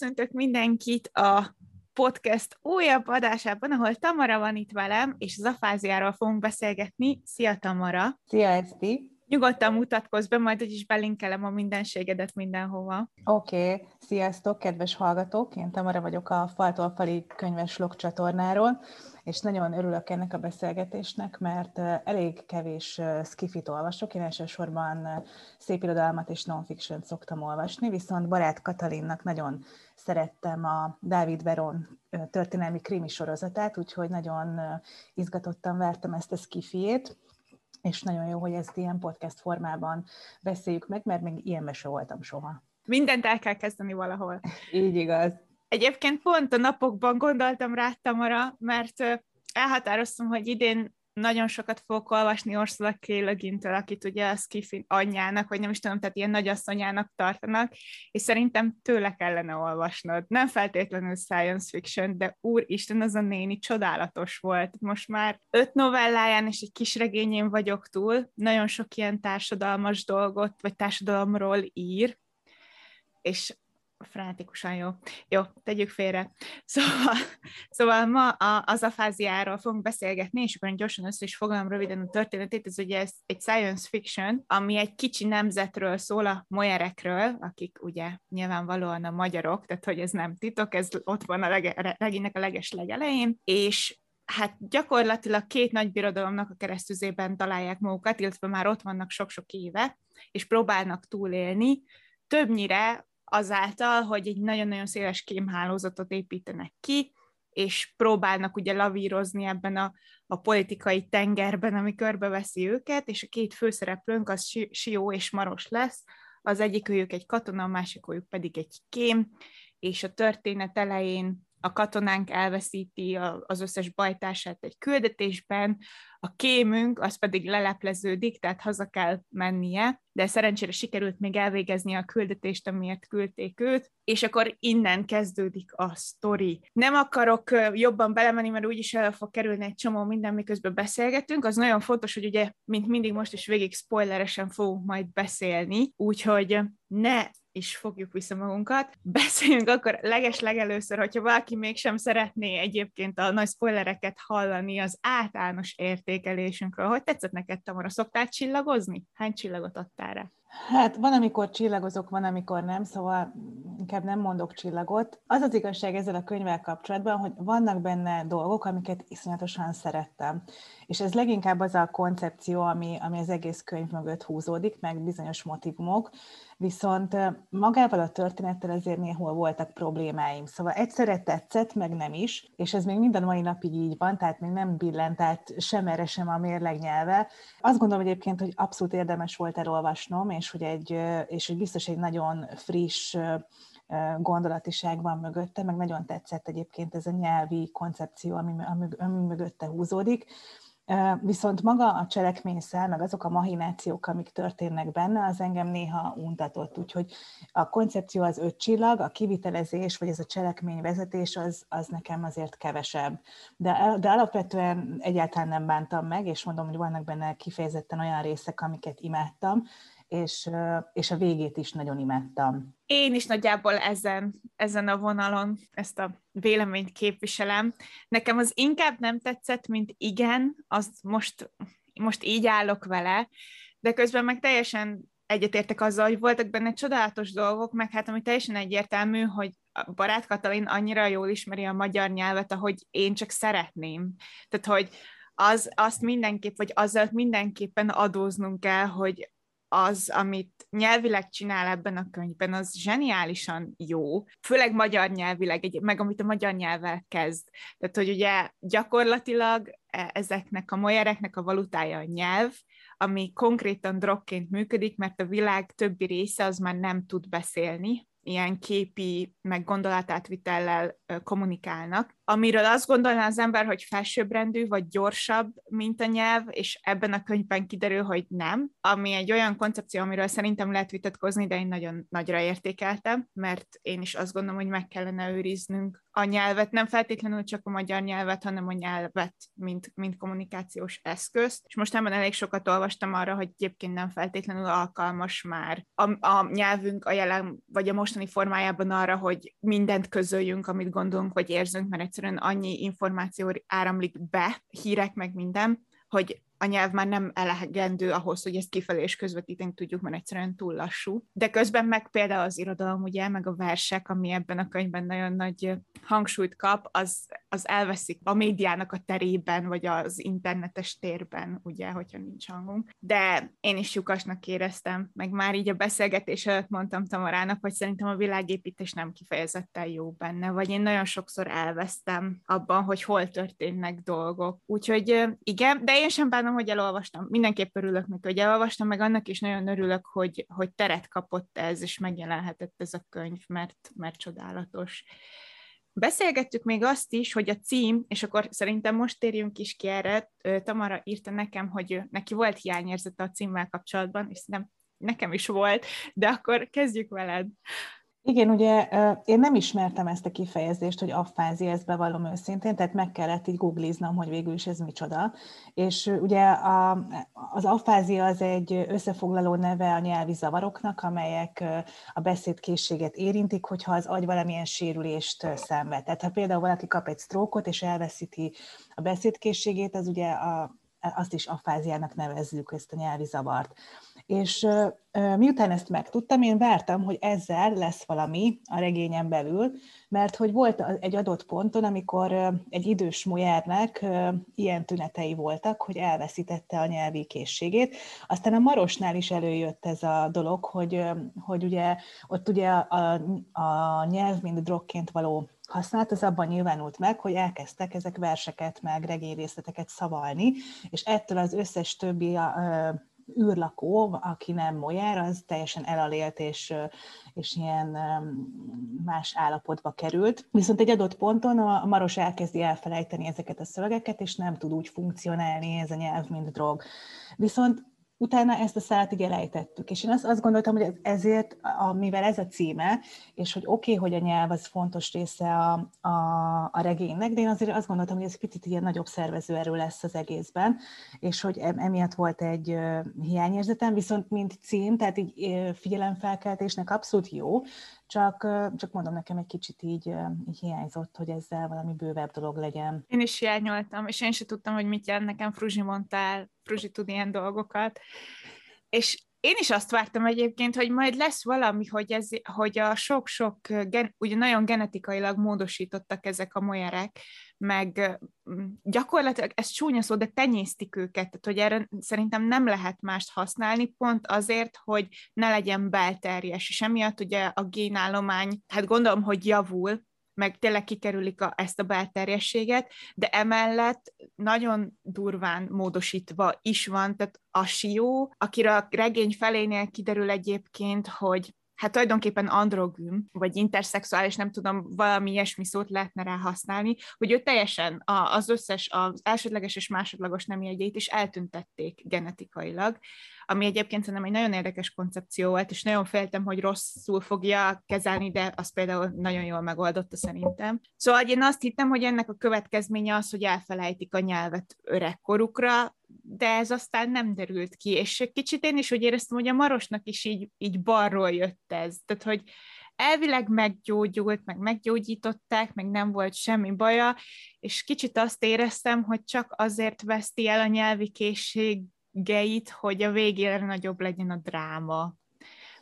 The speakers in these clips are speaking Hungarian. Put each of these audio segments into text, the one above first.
köszöntök mindenkit a podcast újabb adásában, ahol Tamara van itt velem, és Zafáziáról fogunk beszélgetni. Szia, Tamara! Szia, Eszti! Nyugodtan mutatkozz be, majd is belinkelem a mindenségedet mindenhova. Oké, okay. sziasztok, kedves hallgatók! Én Tamara vagyok a Faltól Fali könyves log csatornáról, és nagyon örülök ennek a beszélgetésnek, mert elég kevés skifit olvasok, én elsősorban szépirodalmat és non-fiction szoktam olvasni, viszont barát Katalinnak nagyon szerettem a Dávid Veron történelmi krimi sorozatát, úgyhogy nagyon izgatottan vártam ezt a skifiét, és nagyon jó, hogy ezt ilyen podcast formában beszéljük meg, mert még ilyen se voltam soha. Mindent el kell kezdeni valahol. Így igaz. Egyébként pont a napokban gondoltam rá, Tamara, mert elhatároztam, hogy idén nagyon sokat fogok olvasni Ursula K. Le Guin-től, akit ugye a Skiffin anyjának, vagy nem is tudom, tehát ilyen nagyasszonyának tartanak, és szerintem tőle kellene olvasnod. Nem feltétlenül science fiction, de úristen, az a néni csodálatos volt. Most már öt novelláján és egy kis regényén vagyok túl, nagyon sok ilyen társadalmas dolgot, vagy társadalomról ír, és frenetikusan jó. Jó, tegyük félre. Szóval, szóval ma a, az afáziáról fogunk beszélgetni, és akkor gyorsan össze is foglalom röviden a történetét. Ez ugye ez egy science fiction, ami egy kicsi nemzetről szól, a moyerekről, akik ugye nyilvánvalóan a magyarok, tehát hogy ez nem titok, ez ott van a lege, regénynek a leges legelején, és hát gyakorlatilag két nagy birodalomnak a keresztüzében találják magukat, illetve már ott vannak sok-sok éve, és próbálnak túlélni, többnyire azáltal, hogy egy nagyon-nagyon széles kémhálózatot építenek ki, és próbálnak ugye lavírozni ebben a, a politikai tengerben, ami körbeveszi őket, és a két főszereplőnk az Sió és Maros lesz, az egyik őjük egy katona, a másik őjük pedig egy kém, és a történet elején a katonánk elveszíti az összes bajtását egy küldetésben, a kémünk az pedig lelepleződik, tehát haza kell mennie, de szerencsére sikerült még elvégezni a küldetést, amiért küldték őt, és akkor innen kezdődik a sztori. Nem akarok jobban belemenni, mert úgyis el fog kerülni egy csomó minden, miközben beszélgetünk. Az nagyon fontos, hogy ugye, mint mindig most is végig spoileresen fogunk majd beszélni, úgyhogy ne is fogjuk vissza magunkat. Beszéljünk akkor leges legelőször, hogyha valaki mégsem szeretné egyébként a nagy spoilereket hallani az általános értékelésünkről. Hogy tetszett neked, Tamara? Szoktál csillagozni? Hány csillagot adtál rá? Hát van, amikor csillagozok, van, amikor nem, szóval inkább nem mondok csillagot. Az az igazság ezzel a könyvvel kapcsolatban, hogy vannak benne dolgok, amiket iszonyatosan szerettem. És ez leginkább az a koncepció, ami, ami az egész könyv mögött húzódik, meg bizonyos motivumok, viszont magával a történettel azért néhol voltak problémáim. Szóval egyszerre tetszett, meg nem is, és ez még minden mai napig így van, tehát még nem billent át sem erre, sem a mérleg nyelve. Azt gondolom egyébként, hogy abszolút érdemes volt elolvasnom, és hogy, egy, és hogy biztos egy nagyon friss gondolatiság van mögötte, meg nagyon tetszett egyébként ez a nyelvi koncepció, ami, ami, ami mögötte húzódik. Viszont maga a cselekményszel, meg azok a mahinációk, amik történnek benne, az engem néha untatott. Úgyhogy a koncepció az öt csillag, a kivitelezés, vagy ez a cselekményvezetés, az, az nekem azért kevesebb. De, de alapvetően egyáltalán nem bántam meg, és mondom, hogy vannak benne kifejezetten olyan részek, amiket imádtam, és, és a végét is nagyon imádtam. Én is nagyjából ezen, ezen a vonalon ezt a véleményt képviselem. Nekem az inkább nem tetszett, mint igen, az most, most így állok vele, de közben meg teljesen egyetértek azzal, hogy voltak benne csodálatos dolgok, meg hát ami teljesen egyértelmű, hogy a barát Katalin annyira jól ismeri a magyar nyelvet, ahogy én csak szeretném. Tehát, hogy az, azt mindenképp, vagy azzal mindenképpen adóznunk kell, hogy az, amit nyelvileg csinál ebben a könyvben, az zseniálisan jó, főleg magyar nyelvileg, meg amit a magyar nyelvvel kezd. Tehát, hogy ugye gyakorlatilag e, ezeknek a molyereknek a valutája a nyelv, ami konkrétan drogként működik, mert a világ többi része az már nem tud beszélni, ilyen képi, meg gondolatátvitellel kommunikálnak. Amiről azt gondolná az ember, hogy felsőbbrendű, vagy gyorsabb, mint a nyelv, és ebben a könyvben kiderül, hogy nem, ami egy olyan koncepció, amiről szerintem lehet vitatkozni, de én nagyon nagyra értékeltem, mert én is azt gondolom, hogy meg kellene őriznünk a nyelvet, nem feltétlenül csak a magyar nyelvet, hanem a nyelvet, mint, mint kommunikációs eszközt. És most ebben elég sokat olvastam arra, hogy egyébként nem feltétlenül alkalmas már a, a nyelvünk a jelen, vagy a mostani formájában arra, hogy mindent közöljünk, amit gondolunk, vagy érzünk, mert egyszerűen annyi információ áramlik be, hírek meg minden, hogy a nyelv már nem elegendő ahhoz, hogy ezt kifelé és közvetíteni tudjuk, mert egyszerűen túl lassú. De közben meg például az irodalom, ugye, meg a versek, ami ebben a könyvben nagyon nagy hangsúlyt kap, az, az elveszik a médiának a terében, vagy az internetes térben, ugye, hogyha nincs hangunk. De én is lyukasnak éreztem, meg már így a beszélgetés előtt mondtam Tamarának, hogy szerintem a világépítés nem kifejezetten jó benne, vagy én nagyon sokszor elvesztem abban, hogy hol történnek dolgok. Úgyhogy igen, de én sem bánom köszönöm, hogy elolvastam. Mindenképp örülök neki, hogy elolvastam, meg annak is nagyon örülök, hogy, hogy teret kapott ez, és megjelenhetett ez a könyv, mert, mert csodálatos. Beszélgettük még azt is, hogy a cím, és akkor szerintem most térjünk is ki erre, Tamara írta nekem, hogy neki volt hiányérzete a címmel kapcsolatban, és nem nekem is volt, de akkor kezdjük veled. Igen, ugye én nem ismertem ezt a kifejezést, hogy affázia, ezt bevallom őszintén, tehát meg kellett így googliznom, hogy végül is ez micsoda. És ugye a, az affázia az egy összefoglaló neve a nyelvi zavaroknak, amelyek a beszédkészséget érintik, hogyha az agy valamilyen sérülést szenved. Tehát ha például valaki kap egy sztrókot, és elveszíti a beszédkészségét, az ugye a, azt is affáziának nevezzük, ezt a nyelvi zavart. És miután ezt megtudtam, én vártam, hogy ezzel lesz valami a regényen belül, mert hogy volt egy adott ponton, amikor egy idős Mojárnak ilyen tünetei voltak, hogy elveszítette a nyelvi készségét. Aztán a Marosnál is előjött ez a dolog, hogy, hogy ugye ott ugye a, a nyelv, mint drogként való használat, az abban nyilvánult meg, hogy elkezdtek ezek verseket, meg regényrészleteket szavalni, és ettől az összes többi űrlakó, aki nem Mojár, az teljesen elalélt és, és ilyen más állapotba került. Viszont egy adott ponton a Maros elkezdi elfelejteni ezeket a szövegeket, és nem tud úgy funkcionálni ez a nyelv, mint drog. Viszont utána ezt a szállat így elejtettük. És én azt, azt gondoltam, hogy ezért, mivel ez a címe, és hogy oké, okay, hogy a nyelv az fontos része a, a, a regénynek, de én azért azt gondoltam, hogy ez picit ilyen nagyobb szervezőerő lesz az egészben, és hogy emiatt volt egy hiányérzetem, viszont mint cím, tehát így figyelemfelkeltésnek abszolút jó, csak, csak mondom, nekem egy kicsit így, így hiányzott, hogy ezzel valami bővebb dolog legyen. Én is hiányoltam, és én sem tudtam, hogy mit jelent nekem Fruzsi mondtál, Fruzsi tud ilyen dolgokat. És én is azt vártam egyébként, hogy majd lesz valami, hogy, ez, hogy a sok-sok, gen, ugye nagyon genetikailag módosítottak ezek a molyerek, meg gyakorlatilag, ez csúnya szó, de tenyésztik őket, tehát hogy erre szerintem nem lehet mást használni, pont azért, hogy ne legyen belterjes, és emiatt ugye a génállomány, hát gondolom, hogy javul, meg tényleg kikerülik a, ezt a belterjességet, de emellett nagyon durván módosítva is van, tehát a Sió, akire a regény felénél kiderül egyébként, hogy hát tulajdonképpen androgyn, vagy interszexuális, nem tudom, valami ilyesmi szót lehetne rá használni, hogy ő teljesen az összes, az elsődleges és másodlagos nem jegyeit is eltüntették genetikailag, ami egyébként szerintem egy nagyon érdekes koncepció volt, és nagyon féltem, hogy rosszul fogja kezelni, de az például nagyon jól megoldotta szerintem. Szóval én azt hittem, hogy ennek a következménye az, hogy elfelejtik a nyelvet öregkorukra, de ez aztán nem derült ki, és kicsit én is úgy éreztem, hogy a Marosnak is így, így balról jött ez, tehát hogy elvileg meggyógyult, meg meggyógyították, meg nem volt semmi baja, és kicsit azt éreztem, hogy csak azért veszti el a nyelvi készségeit, hogy a végére nagyobb legyen a dráma.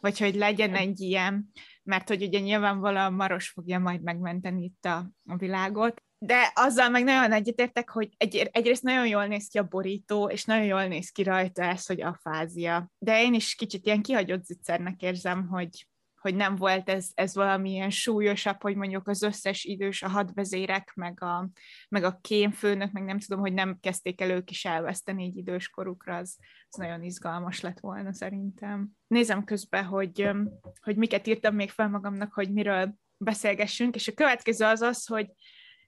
Vagy hogy legyen egy ilyen, mert hogy ugye nyilvánvalóan Maros fogja majd megmenteni itt a, a világot, de azzal meg nagyon egyetértek, hogy egy, egyrészt nagyon jól néz ki a borító, és nagyon jól néz ki rajta ez, hogy a fázia. De én is kicsit ilyen kihagyott zicsernek érzem, hogy, hogy nem volt ez, ez valamilyen súlyosabb, hogy mondjuk az összes idős, a hadvezérek, meg a, meg a kémfőnök, meg nem tudom, hogy nem kezdték el ők is elveszteni így idős korukra, az, az nagyon izgalmas lett volna szerintem. Nézem közben, hogy, hogy miket írtam még fel magamnak, hogy miről beszélgessünk, és a következő az az, hogy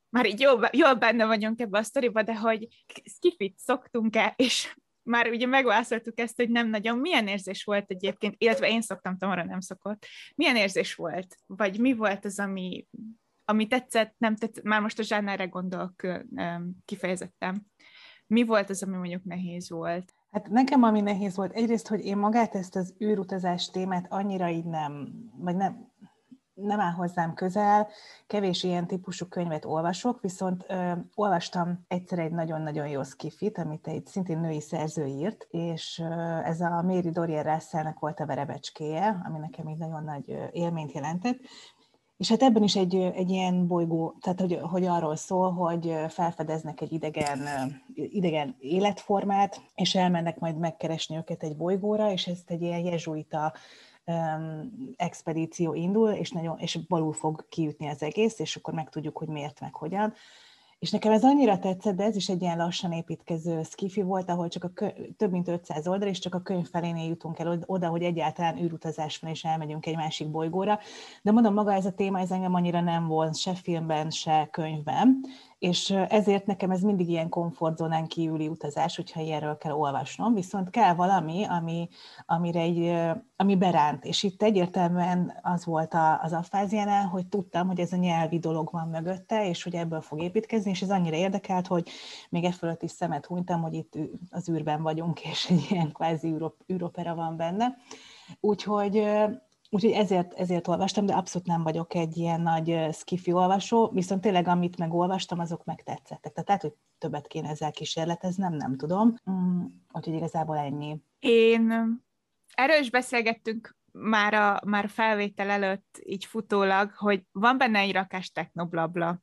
már így jól, jól benne vagyunk ebbe a sztoriba, de hogy skifit szoktunk-e, és már ugye megválaszoltuk ezt, hogy nem nagyon. Milyen érzés volt egyébként, illetve én szoktam, Tamara nem szokott. Milyen érzés volt? Vagy mi volt az, ami, ami tetszett, nem tetszett? Már most a zsánára gondolok kifejezettem. Mi volt az, ami mondjuk nehéz volt? Hát nekem ami nehéz volt, egyrészt, hogy én magát ezt az űrutazás témát annyira így nem, vagy nem, nem áll hozzám közel, kevés ilyen típusú könyvet olvasok, viszont ö, olvastam egyszer egy nagyon-nagyon jó skifit, amit egy szintén női szerző írt, és ö, ez a Mary Dorian russell volt a verebecskéje, ami nekem egy nagyon nagy élményt jelentett, és hát ebben is egy, egy ilyen bolygó, tehát hogy, hogy arról szól, hogy felfedeznek egy idegen, idegen életformát, és elmennek majd megkeresni őket egy bolygóra, és ezt egy ilyen jezsuita expedíció indul, és, nagyon, és balul fog kiütni az egész, és akkor megtudjuk, hogy miért, meg hogyan. És nekem ez annyira tetszett, de ez is egy ilyen lassan építkező skifi volt, ahol csak a kö- több mint 500 oldal, és csak a könyv felénél jutunk el oda, hogy egyáltalán űrutazás van, és elmegyünk egy másik bolygóra. De mondom, maga ez a téma, ez engem annyira nem volt se filmben, se könyvben, és ezért nekem ez mindig ilyen komfortzónán kívüli utazás, hogyha ilyenről kell olvasnom, viszont kell valami, ami, amire egy, ami beránt, és itt egyértelműen az volt a, az affáziánál, hogy tudtam, hogy ez a nyelvi dolog van mögötte, és hogy ebből fog építkezni, és ez annyira érdekelt, hogy még e fölött is szemet hunytam, hogy itt az űrben vagyunk, és egy ilyen kvázi űropera van benne. Úgyhogy Úgyhogy ezért, ezért olvastam, de abszolút nem vagyok egy ilyen nagy skifi olvasó, viszont tényleg amit megolvastam, azok megtetszettek. Tehát lehet, hogy többet kéne ezzel kísérleteznem, nem tudom. Mm, úgyhogy igazából ennyi. Én erről is beszélgettünk már a már felvétel előtt így futólag, hogy van benne egy rakás technoblabla,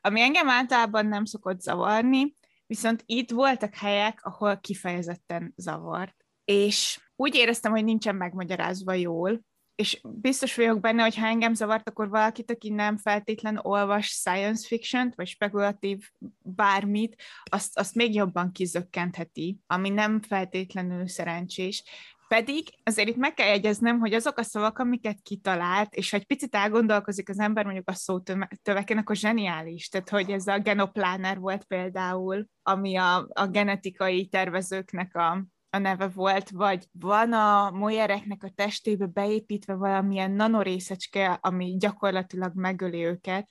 ami engem általában nem szokott zavarni, viszont itt voltak helyek, ahol kifejezetten zavart. És úgy éreztem, hogy nincsen megmagyarázva jól, és biztos vagyok benne, hogy ha engem zavart, akkor valakit, aki nem feltétlen olvas science fiction vagy spekulatív bármit, azt, azt még jobban kizökkentheti, ami nem feltétlenül szerencsés. Pedig azért itt meg kell jegyeznem, hogy azok a szavak, amiket kitalált, és ha egy picit elgondolkozik az ember mondjuk a szótöveken, akkor zseniális. Tehát, hogy ez a genopláner volt például, ami a, a genetikai tervezőknek a, a neve volt, vagy van a molyereknek a testébe beépítve valamilyen nanorészecske, ami gyakorlatilag megöli őket,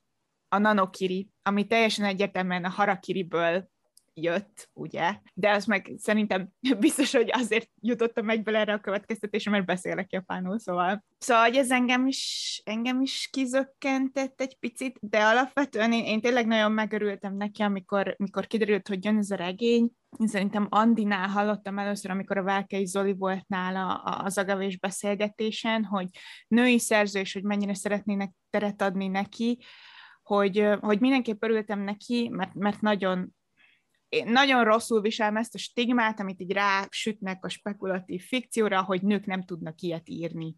a nanokiri, ami teljesen egyértelműen a harakiriből jött, ugye? De az meg szerintem biztos, hogy azért jutottam egyből erre a következtetésre, mert beszélek japánul, szóval. Szóval, hogy ez engem is, engem is kizökkentett egy picit, de alapvetően én, én tényleg nagyon megörültem neki, amikor, amikor kiderült, hogy jön ez a regény, én szerintem Andinál hallottam először, amikor a Válkei Zoli volt nála az agavés beszélgetésen, hogy női szerző, és hogy mennyire szeretnének teret adni neki, hogy, hogy mindenképp örültem neki, mert, mert nagyon én nagyon rosszul viselem ezt a stigmát, amit így rásütnek a spekulatív fikcióra, hogy nők nem tudnak ilyet írni,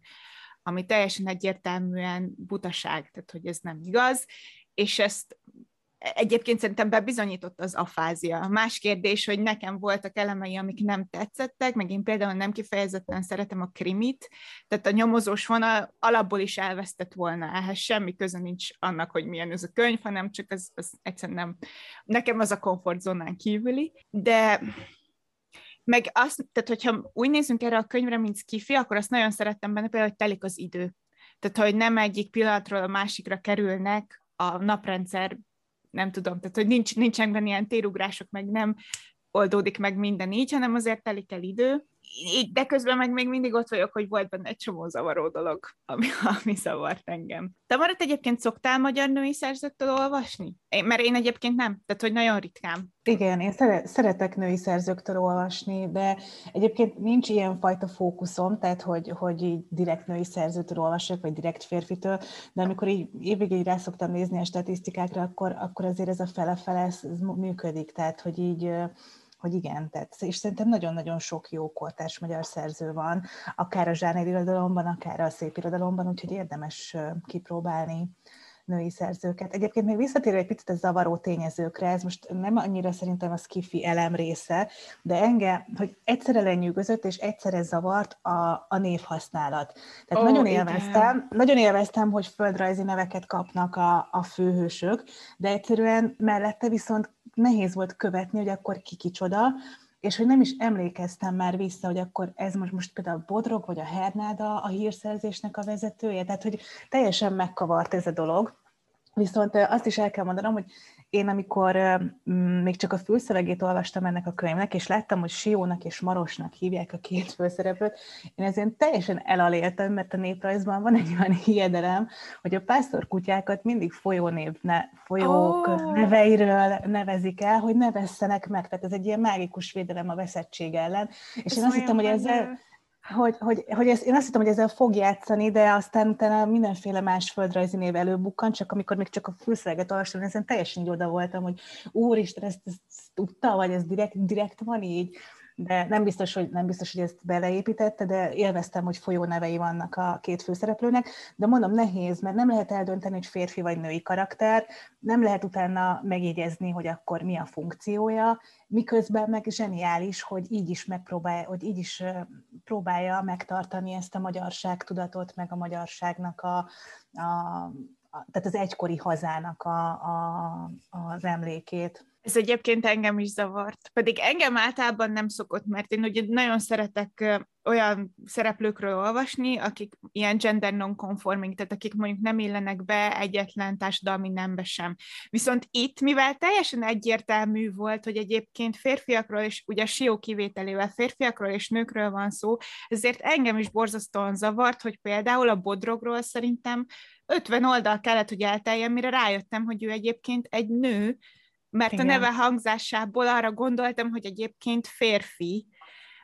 ami teljesen egyértelműen butaság, tehát hogy ez nem igaz, és ezt Egyébként szerintem bebizonyított az afázia. Más kérdés, hogy nekem voltak elemei, amik nem tetszettek, meg én például nem kifejezetten szeretem a krimit, tehát a nyomozós vonal alapból is elvesztett volna, ehhez semmi köze nincs annak, hogy milyen ez a könyv, hanem csak ez, ez egyszerűen nem, nekem az a komfortzónán kívüli, de meg azt, tehát hogyha úgy nézünk erre a könyvre, mint skifi, akkor azt nagyon szerettem benne például, hogy telik az idő. Tehát, hogy nem egyik pillanatról a másikra kerülnek a naprendszer nem tudom, tehát hogy nincs, nincsen benne ilyen térugrások, meg nem oldódik meg minden így, hanem azért telik el idő. Így, de közben meg még mindig ott vagyok, hogy volt benne egy csomó zavaró dolog, ami, ami zavart engem. Te maradt egyébként szoktál magyar női szerzőktől olvasni? Én, mert én egyébként nem, tehát hogy nagyon ritkán. Igen, én szeretek női szerzőktől olvasni, de egyébként nincs ilyen fajta fókuszom, tehát hogy, hogy így direkt női szerzőtől olvasok, vagy direkt férfitől, de amikor így így rá szoktam nézni a statisztikákra, akkor, akkor azért ez a fele-fele ez, ez működik, tehát hogy így hogy igen, tehát, és szerintem nagyon-nagyon sok jó kortárs magyar szerző van, akár a irodalomban, akár a szép irodalomban, úgyhogy érdemes kipróbálni. női szerzőket. Egyébként még visszatérő egy picit a zavaró tényezőkre, ez most nem annyira szerintem a skifi elem része, de engem, hogy egyszerre lenyűgözött és egyszerre zavart a, a névhasználat. Tehát oh, nagyon élveztem, igen. nagyon élveztem, hogy földrajzi neveket kapnak a, a főhősök, de egyszerűen mellette viszont nehéz volt követni, hogy akkor ki kicsoda, és hogy nem is emlékeztem már vissza, hogy akkor ez most, most például Bodrog vagy a Hernáda a hírszerzésnek a vezetője, tehát hogy teljesen megkavart ez a dolog. Viszont azt is el kell mondanom, hogy én amikor még csak a fülszövegét olvastam ennek a könyvnek, és láttam, hogy Siónak és Marosnak hívják a két főszereplőt, én ezért teljesen elaléltem, mert a néprajzban van egy olyan hiedelem, hogy a pásztorkutyákat mindig folyónév, ne, folyók oh. neveiről nevezik el, hogy ne vesszenek meg. Tehát ez egy ilyen mágikus védelem a veszettség ellen. És ez én azt hittem, hogy ezzel hogy, hogy, hogy ezt, én azt hittem, hogy ezzel fog játszani, de aztán utána mindenféle más földrajzi név előbukkan, csak amikor még csak a fülszeleget olvastam, ezen teljesen így oda voltam, hogy úristen, ezt, ezt, ezt tudta, vagy ez direkt, direkt van így de nem biztos, hogy, nem biztos, hogy ezt beleépítette, de élveztem, hogy folyó nevei vannak a két főszereplőnek, de mondom, nehéz, mert nem lehet eldönteni, hogy férfi vagy női karakter, nem lehet utána megjegyezni, hogy akkor mi a funkciója, miközben meg zseniális, hogy így is megpróbálja, hogy így is próbálja megtartani ezt a magyarság tudatot, meg a magyarságnak a, a, a tehát az egykori hazának a, a, az emlékét. Ez egyébként engem is zavart. Pedig engem általában nem szokott, mert én ugye nagyon szeretek olyan szereplőkről olvasni, akik ilyen gender non-conforming, tehát akik mondjuk nem illenek be egyetlen társadalmi nembe sem. Viszont itt, mivel teljesen egyértelmű volt, hogy egyébként férfiakról és ugye Sió kivételével férfiakról és nőkről van szó, ezért engem is borzasztóan zavart, hogy például a Bodrogról szerintem 50 oldal kellett, hogy elteljen, mire rájöttem, hogy ő egyébként egy nő, mert Igen. a neve hangzásából arra gondoltam, hogy egyébként férfi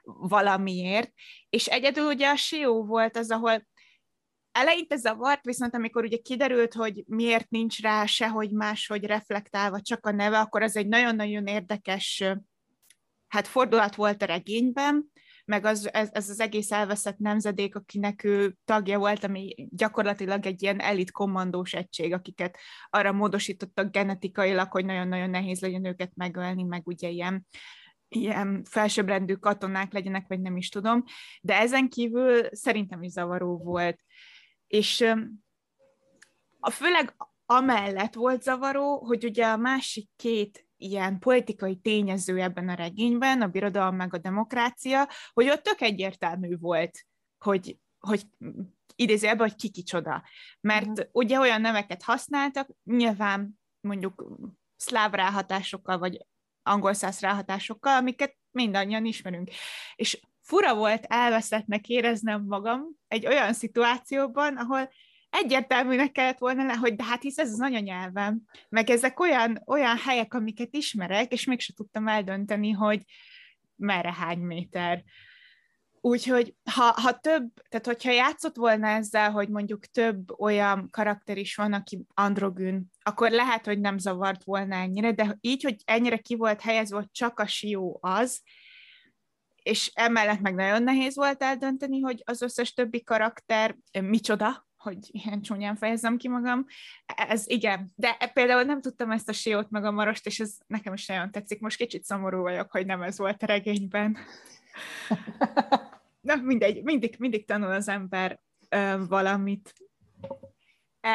valamiért, és egyedül ugye a Sió volt az, ahol eleinte zavart, viszont amikor ugye kiderült, hogy miért nincs rá sehogy máshogy reflektálva csak a neve, akkor az egy nagyon-nagyon érdekes hát fordulat volt a regényben, meg az, ez, ez az egész elveszett nemzedék, akinek ő tagja volt, ami gyakorlatilag egy ilyen elit kommandós egység, akiket arra módosítottak genetikailag, hogy nagyon-nagyon nehéz legyen őket megölni, meg ugye ilyen ilyen felsőbbrendű katonák legyenek, vagy nem is tudom, de ezen kívül szerintem is zavaró volt. És a főleg amellett volt zavaró, hogy ugye a másik két ilyen politikai tényező ebben a regényben, a birodalom meg a demokrácia, hogy ott tök egyértelmű volt, hogy, hogy idézi ebbe, hogy ki kicsoda. Mert uh-huh. ugye olyan neveket használtak, nyilván mondjuk szláv ráhatásokkal, vagy angol száz ráhatásokkal, amiket mindannyian ismerünk. És fura volt elveszettnek éreznem magam egy olyan szituációban, ahol egyértelműnek kellett volna le, hogy de hát hisz ez az anyanyelvem, meg ezek olyan, olyan helyek, amiket ismerek, és mégse tudtam eldönteni, hogy merre hány méter. Úgyhogy ha, ha több, tehát hogyha játszott volna ezzel, hogy mondjuk több olyan karakter is van, aki androgyn, akkor lehet, hogy nem zavart volna ennyire, de így, hogy ennyire ki volt helyezve, hogy csak a Sió az, és emellett meg nagyon nehéz volt eldönteni, hogy az összes többi karakter micsoda, hogy ilyen csúnyán fejezzem ki magam. Ez igen, de például nem tudtam ezt a siót meg a marost, és ez nekem is nagyon tetszik. Most kicsit szomorú vagyok, hogy nem ez volt a regényben. Na, mindegy, mindig, mindig tanul az ember ö, valamit.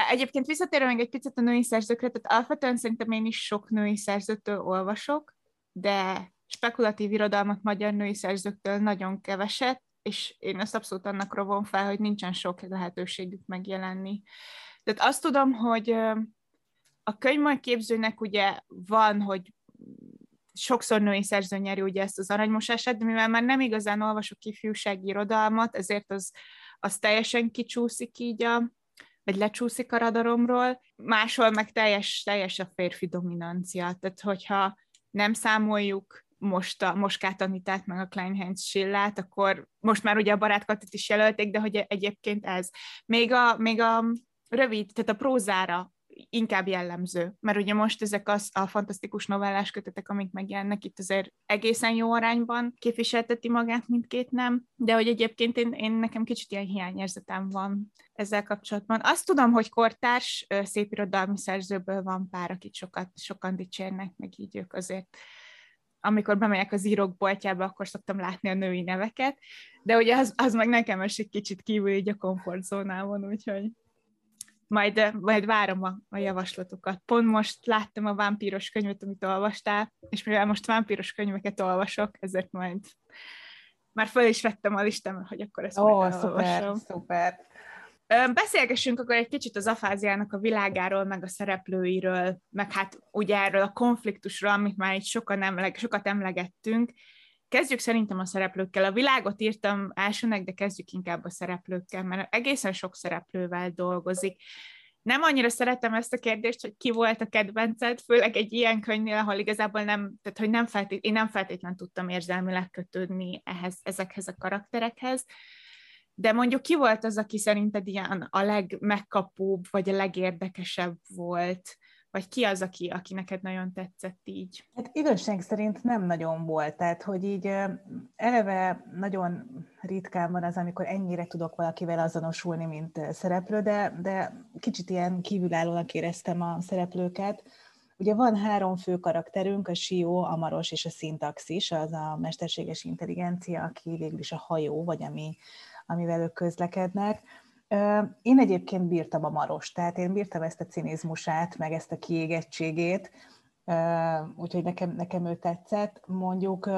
Egyébként visszatérve még egy picit a női szerzőkre, tehát alapvetően szerintem én is sok női szerzőtől olvasok, de spekulatív irodalmat magyar női szerzőktől nagyon keveset, és én ezt abszolút annak rovom fel, hogy nincsen sok lehetőségük megjelenni. Tehát azt tudom, hogy a könyvmajképzőnek ugye van, hogy sokszor női szerző nyeri ugye ezt az aranymosását, de mivel már nem igazán olvasok ifjúsági irodalmat, ezért az, az teljesen kicsúszik így a, vagy lecsúszik a radaromról, máshol meg teljes, teljes a férfi dominancia. Tehát, hogyha nem számoljuk most a Moskát Anitát, meg a Kleinheinz Schillát, akkor most már ugye a barátkatot is jelölték, de hogy egyébként ez. Még a, még a rövid, tehát a prózára inkább jellemző, mert ugye most ezek az, a fantasztikus novellás kötetek, amik megjelennek itt azért egészen jó arányban képviselteti magát mindkét nem, de hogy egyébként én, én nekem kicsit ilyen hiányérzetem van ezzel kapcsolatban. Azt tudom, hogy kortárs szépirodalmi szerzőből van pár, akit sokat, sokan dicsérnek, meg így ők azért amikor bemegyek az írók boltjába, akkor szoktam látni a női neveket, de ugye az, az meg nekem esik kicsit kívül így a komfortzónában, úgyhogy majd, majd várom a, a javaslatokat. Pont most láttam a vámpíros könyvet, amit olvastál, és mivel most vámpíros könyveket olvasok, ezért majd már föl is vettem a listámra, hogy akkor ezt Ó, majd szuper, szuper. Beszélgessünk akkor egy kicsit az afáziának a világáról, meg a szereplőiről, meg hát ugye erről a konfliktusról, amit már itt sokan emleg, sokat emlegettünk. Kezdjük szerintem a szereplőkkel. A világot írtam elsőnek, de kezdjük inkább a szereplőkkel, mert egészen sok szereplővel dolgozik. Nem annyira szeretem ezt a kérdést, hogy ki volt a kedvenced, főleg egy ilyen könyvnél, ahol igazából nem, tehát hogy nem feltét, én nem feltétlenül tudtam érzelmileg kötődni ehhez, ezekhez a karakterekhez, de mondjuk ki volt az, aki szerinted ilyen a legmegkapóbb, vagy a legérdekesebb volt? Vagy ki az, aki, aki neked nagyon tetszett így? Hát igazság szerint nem nagyon volt. Tehát, hogy így eleve nagyon ritkán van az, amikor ennyire tudok valakivel azonosulni, mint szereplő, de, de kicsit ilyen kívülállónak éreztem a szereplőket. Ugye van három fő karakterünk, a Sió, a Maros és a Szintaxis, az a mesterséges intelligencia, aki végül is a hajó, vagy ami amivel ők közlekednek. Én egyébként bírtam a maros, tehát én bírtam ezt a cinizmusát, meg ezt a kiégettségét, úgyhogy nekem, nekem ő tetszett. Mondjuk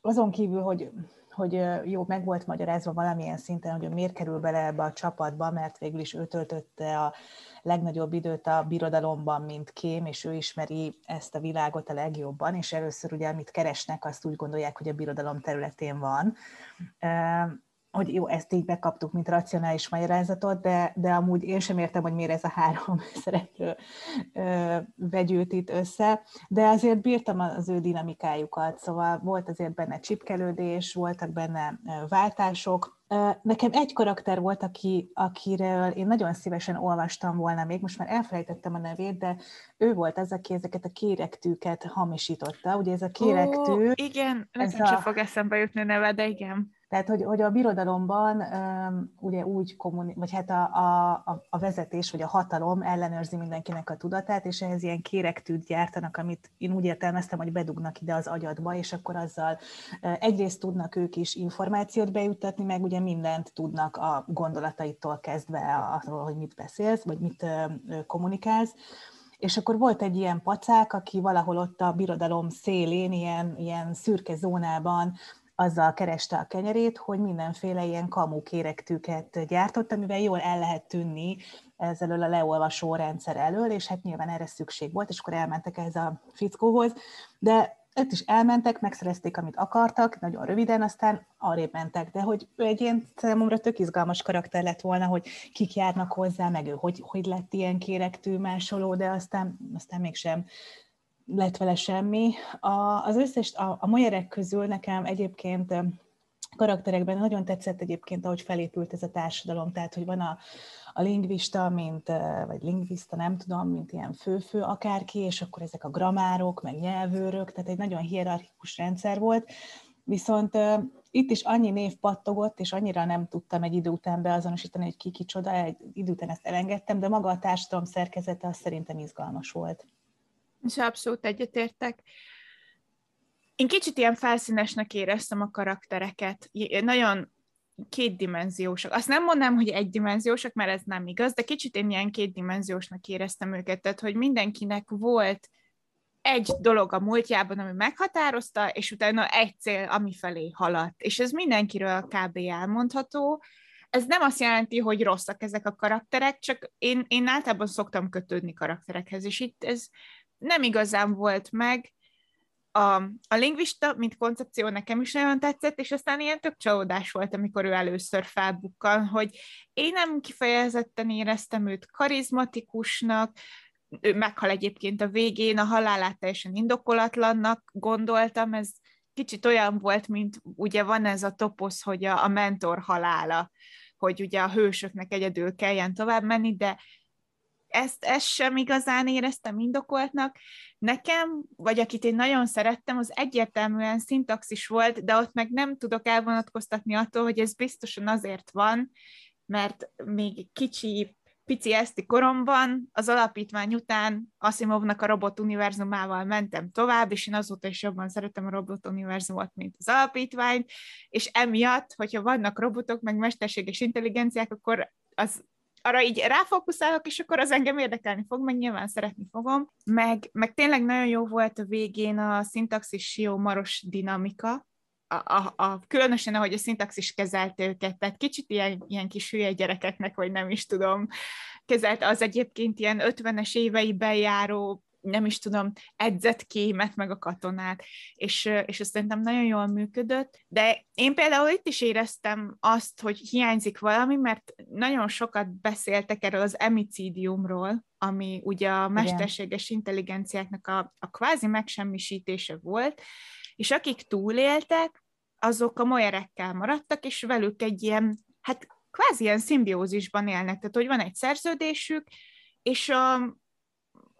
azon kívül, hogy, hogy jó, meg volt magyarázva valamilyen szinten, hogy miért kerül bele ebbe a csapatba, mert végül is ő töltötte a legnagyobb időt a birodalomban, mint Kém, és ő ismeri ezt a világot a legjobban, és először ugye, amit keresnek, azt úgy gondolják, hogy a birodalom területén van hogy jó, ezt így bekaptuk, mint racionális magyarázatot, de, de amúgy én sem értem, hogy miért ez a három szereplő ö, vegyült itt össze, de azért bírtam az ő dinamikájukat, szóval volt azért benne csipkelődés, voltak benne váltások, Nekem egy karakter volt, aki, akiről én nagyon szívesen olvastam volna még, most már elfelejtettem a nevét, de ő volt az, aki ezeket a kérektűket hamisította. Ugye ez a kérektű... Ó, igen, ez a... fog eszembe jutni neve, de igen. Tehát, hogy, hogy a birodalomban um, ugye úgy kommunik, vagy hát a, a, a vezetés, vagy a hatalom ellenőrzi mindenkinek a tudatát, és ehhez ilyen kérektűt gyártanak, amit én úgy értelmeztem, hogy bedugnak ide az agyadba, és akkor azzal egyrészt tudnak ők is információt bejuttatni, meg ugye mindent tudnak a gondolataitól kezdve arról, hogy mit beszélsz, vagy mit uh, kommunikálsz. És akkor volt egy ilyen pacák, aki valahol ott a birodalom szélén, ilyen, ilyen szürke zónában azzal kereste a kenyerét, hogy mindenféle ilyen kamu kérektűket gyártott, amivel jól el lehet tűnni ezzel a leolvasó rendszer elől, és hát nyilván erre szükség volt, és akkor elmentek ez a fickóhoz, de ott is elmentek, megszerezték, amit akartak, nagyon röviden, aztán arrébb mentek, de hogy ő egy ilyen számomra tök izgalmas karakter lett volna, hogy kik járnak hozzá, meg ő hogy, hogy lett ilyen kérektű másoló, de aztán, aztán mégsem lett vele semmi. A, az összes, a, a Moyerek közül nekem egyébként karakterekben nagyon tetszett egyébként, ahogy felépült ez a társadalom, tehát, hogy van a, a lingvista, mint, vagy lingvista, nem tudom, mint ilyen fő-fő akárki, és akkor ezek a gramárok, meg nyelvőrök, tehát egy nagyon hierarchikus rendszer volt, viszont itt is annyi név pattogott, és annyira nem tudtam egy idő után beazonosítani, hogy ki kicsoda, egy idő után ezt elengedtem, de maga a társadalom szerkezete az szerintem izgalmas volt és abszolút egyetértek. Én kicsit ilyen felszínesnek éreztem a karaktereket. Nagyon kétdimenziósak. Azt nem mondanám, hogy egydimenziósak, mert ez nem igaz, de kicsit én ilyen kétdimenziósnak éreztem őket, tehát hogy mindenkinek volt egy dolog a múltjában, ami meghatározta, és utána egy cél, ami felé haladt. És ez mindenkiről kb. elmondható. Ez nem azt jelenti, hogy rosszak ezek a karakterek, csak én, én általában szoktam kötődni karakterekhez, és itt ez nem igazán volt meg. A, a lingvista, mint koncepció nekem is nagyon tetszett, és aztán ilyen tök csalódás volt, amikor ő először felbukkan, hogy én nem kifejezetten éreztem őt karizmatikusnak, ő meghal egyébként a végén, a halálát teljesen indokolatlannak gondoltam, ez kicsit olyan volt, mint ugye van ez a toposz, hogy a, a mentor halála, hogy ugye a hősöknek egyedül kelljen tovább menni, de ezt, ezt sem igazán éreztem indokoltnak. Nekem, vagy akit én nagyon szerettem, az egyértelműen szintaxis volt, de ott meg nem tudok elvonatkoztatni attól, hogy ez biztosan azért van, mert még kicsi, pici eszti koromban az alapítvány után Asimovnak a robot univerzumával mentem tovább, és én azóta is jobban szeretem a robot univerzumot, mint az alapítványt, és emiatt, hogyha vannak robotok, meg mesterséges intelligenciák, akkor az arra így ráfókuszálok, és akkor az engem érdekelni fog, meg nyilván szeretni fogom. Meg, meg tényleg nagyon jó volt a végén a szintaxis jó maros dinamika, a, a, a, különösen, ahogy a szintaxis kezelte őket, tehát kicsit ilyen, ilyen kis hülye gyerekeknek, vagy nem is tudom, kezelte az egyébként ilyen 50-es éveiben járó nem is tudom, edzett kémet, meg a katonát, és, és ez szerintem nagyon jól működött, de én például itt is éreztem azt, hogy hiányzik valami, mert nagyon sokat beszéltek erről az emicidiumról, ami ugye a mesterséges intelligenciáknak a, a kvázi megsemmisítése volt, és akik túléltek, azok a mojerekkel maradtak, és velük egy ilyen, hát kvázi ilyen szimbiózisban élnek, tehát hogy van egy szerződésük, és a,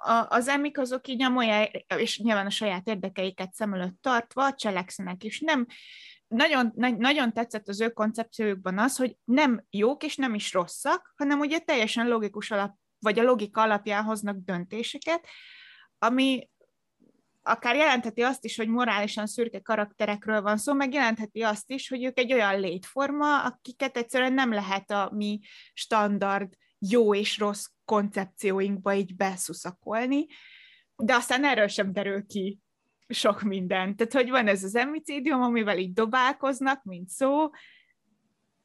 a, az emik azok így a és nyilván a saját érdekeiket szem előtt tartva cselekszenek, és nem, nagyon, nagyon tetszett az ő koncepciójukban az, hogy nem jók és nem is rosszak, hanem ugye teljesen logikus alap, vagy a logika alapján hoznak döntéseket, ami akár jelentheti azt is, hogy morálisan szürke karakterekről van szó, meg jelentheti azt is, hogy ők egy olyan létforma, akiket egyszerűen nem lehet a mi standard jó és rossz koncepcióinkba így beszuszakolni, de aztán erről sem derül ki sok minden. Tehát, hogy van ez az emicídium, amivel így dobálkoznak, mint szó,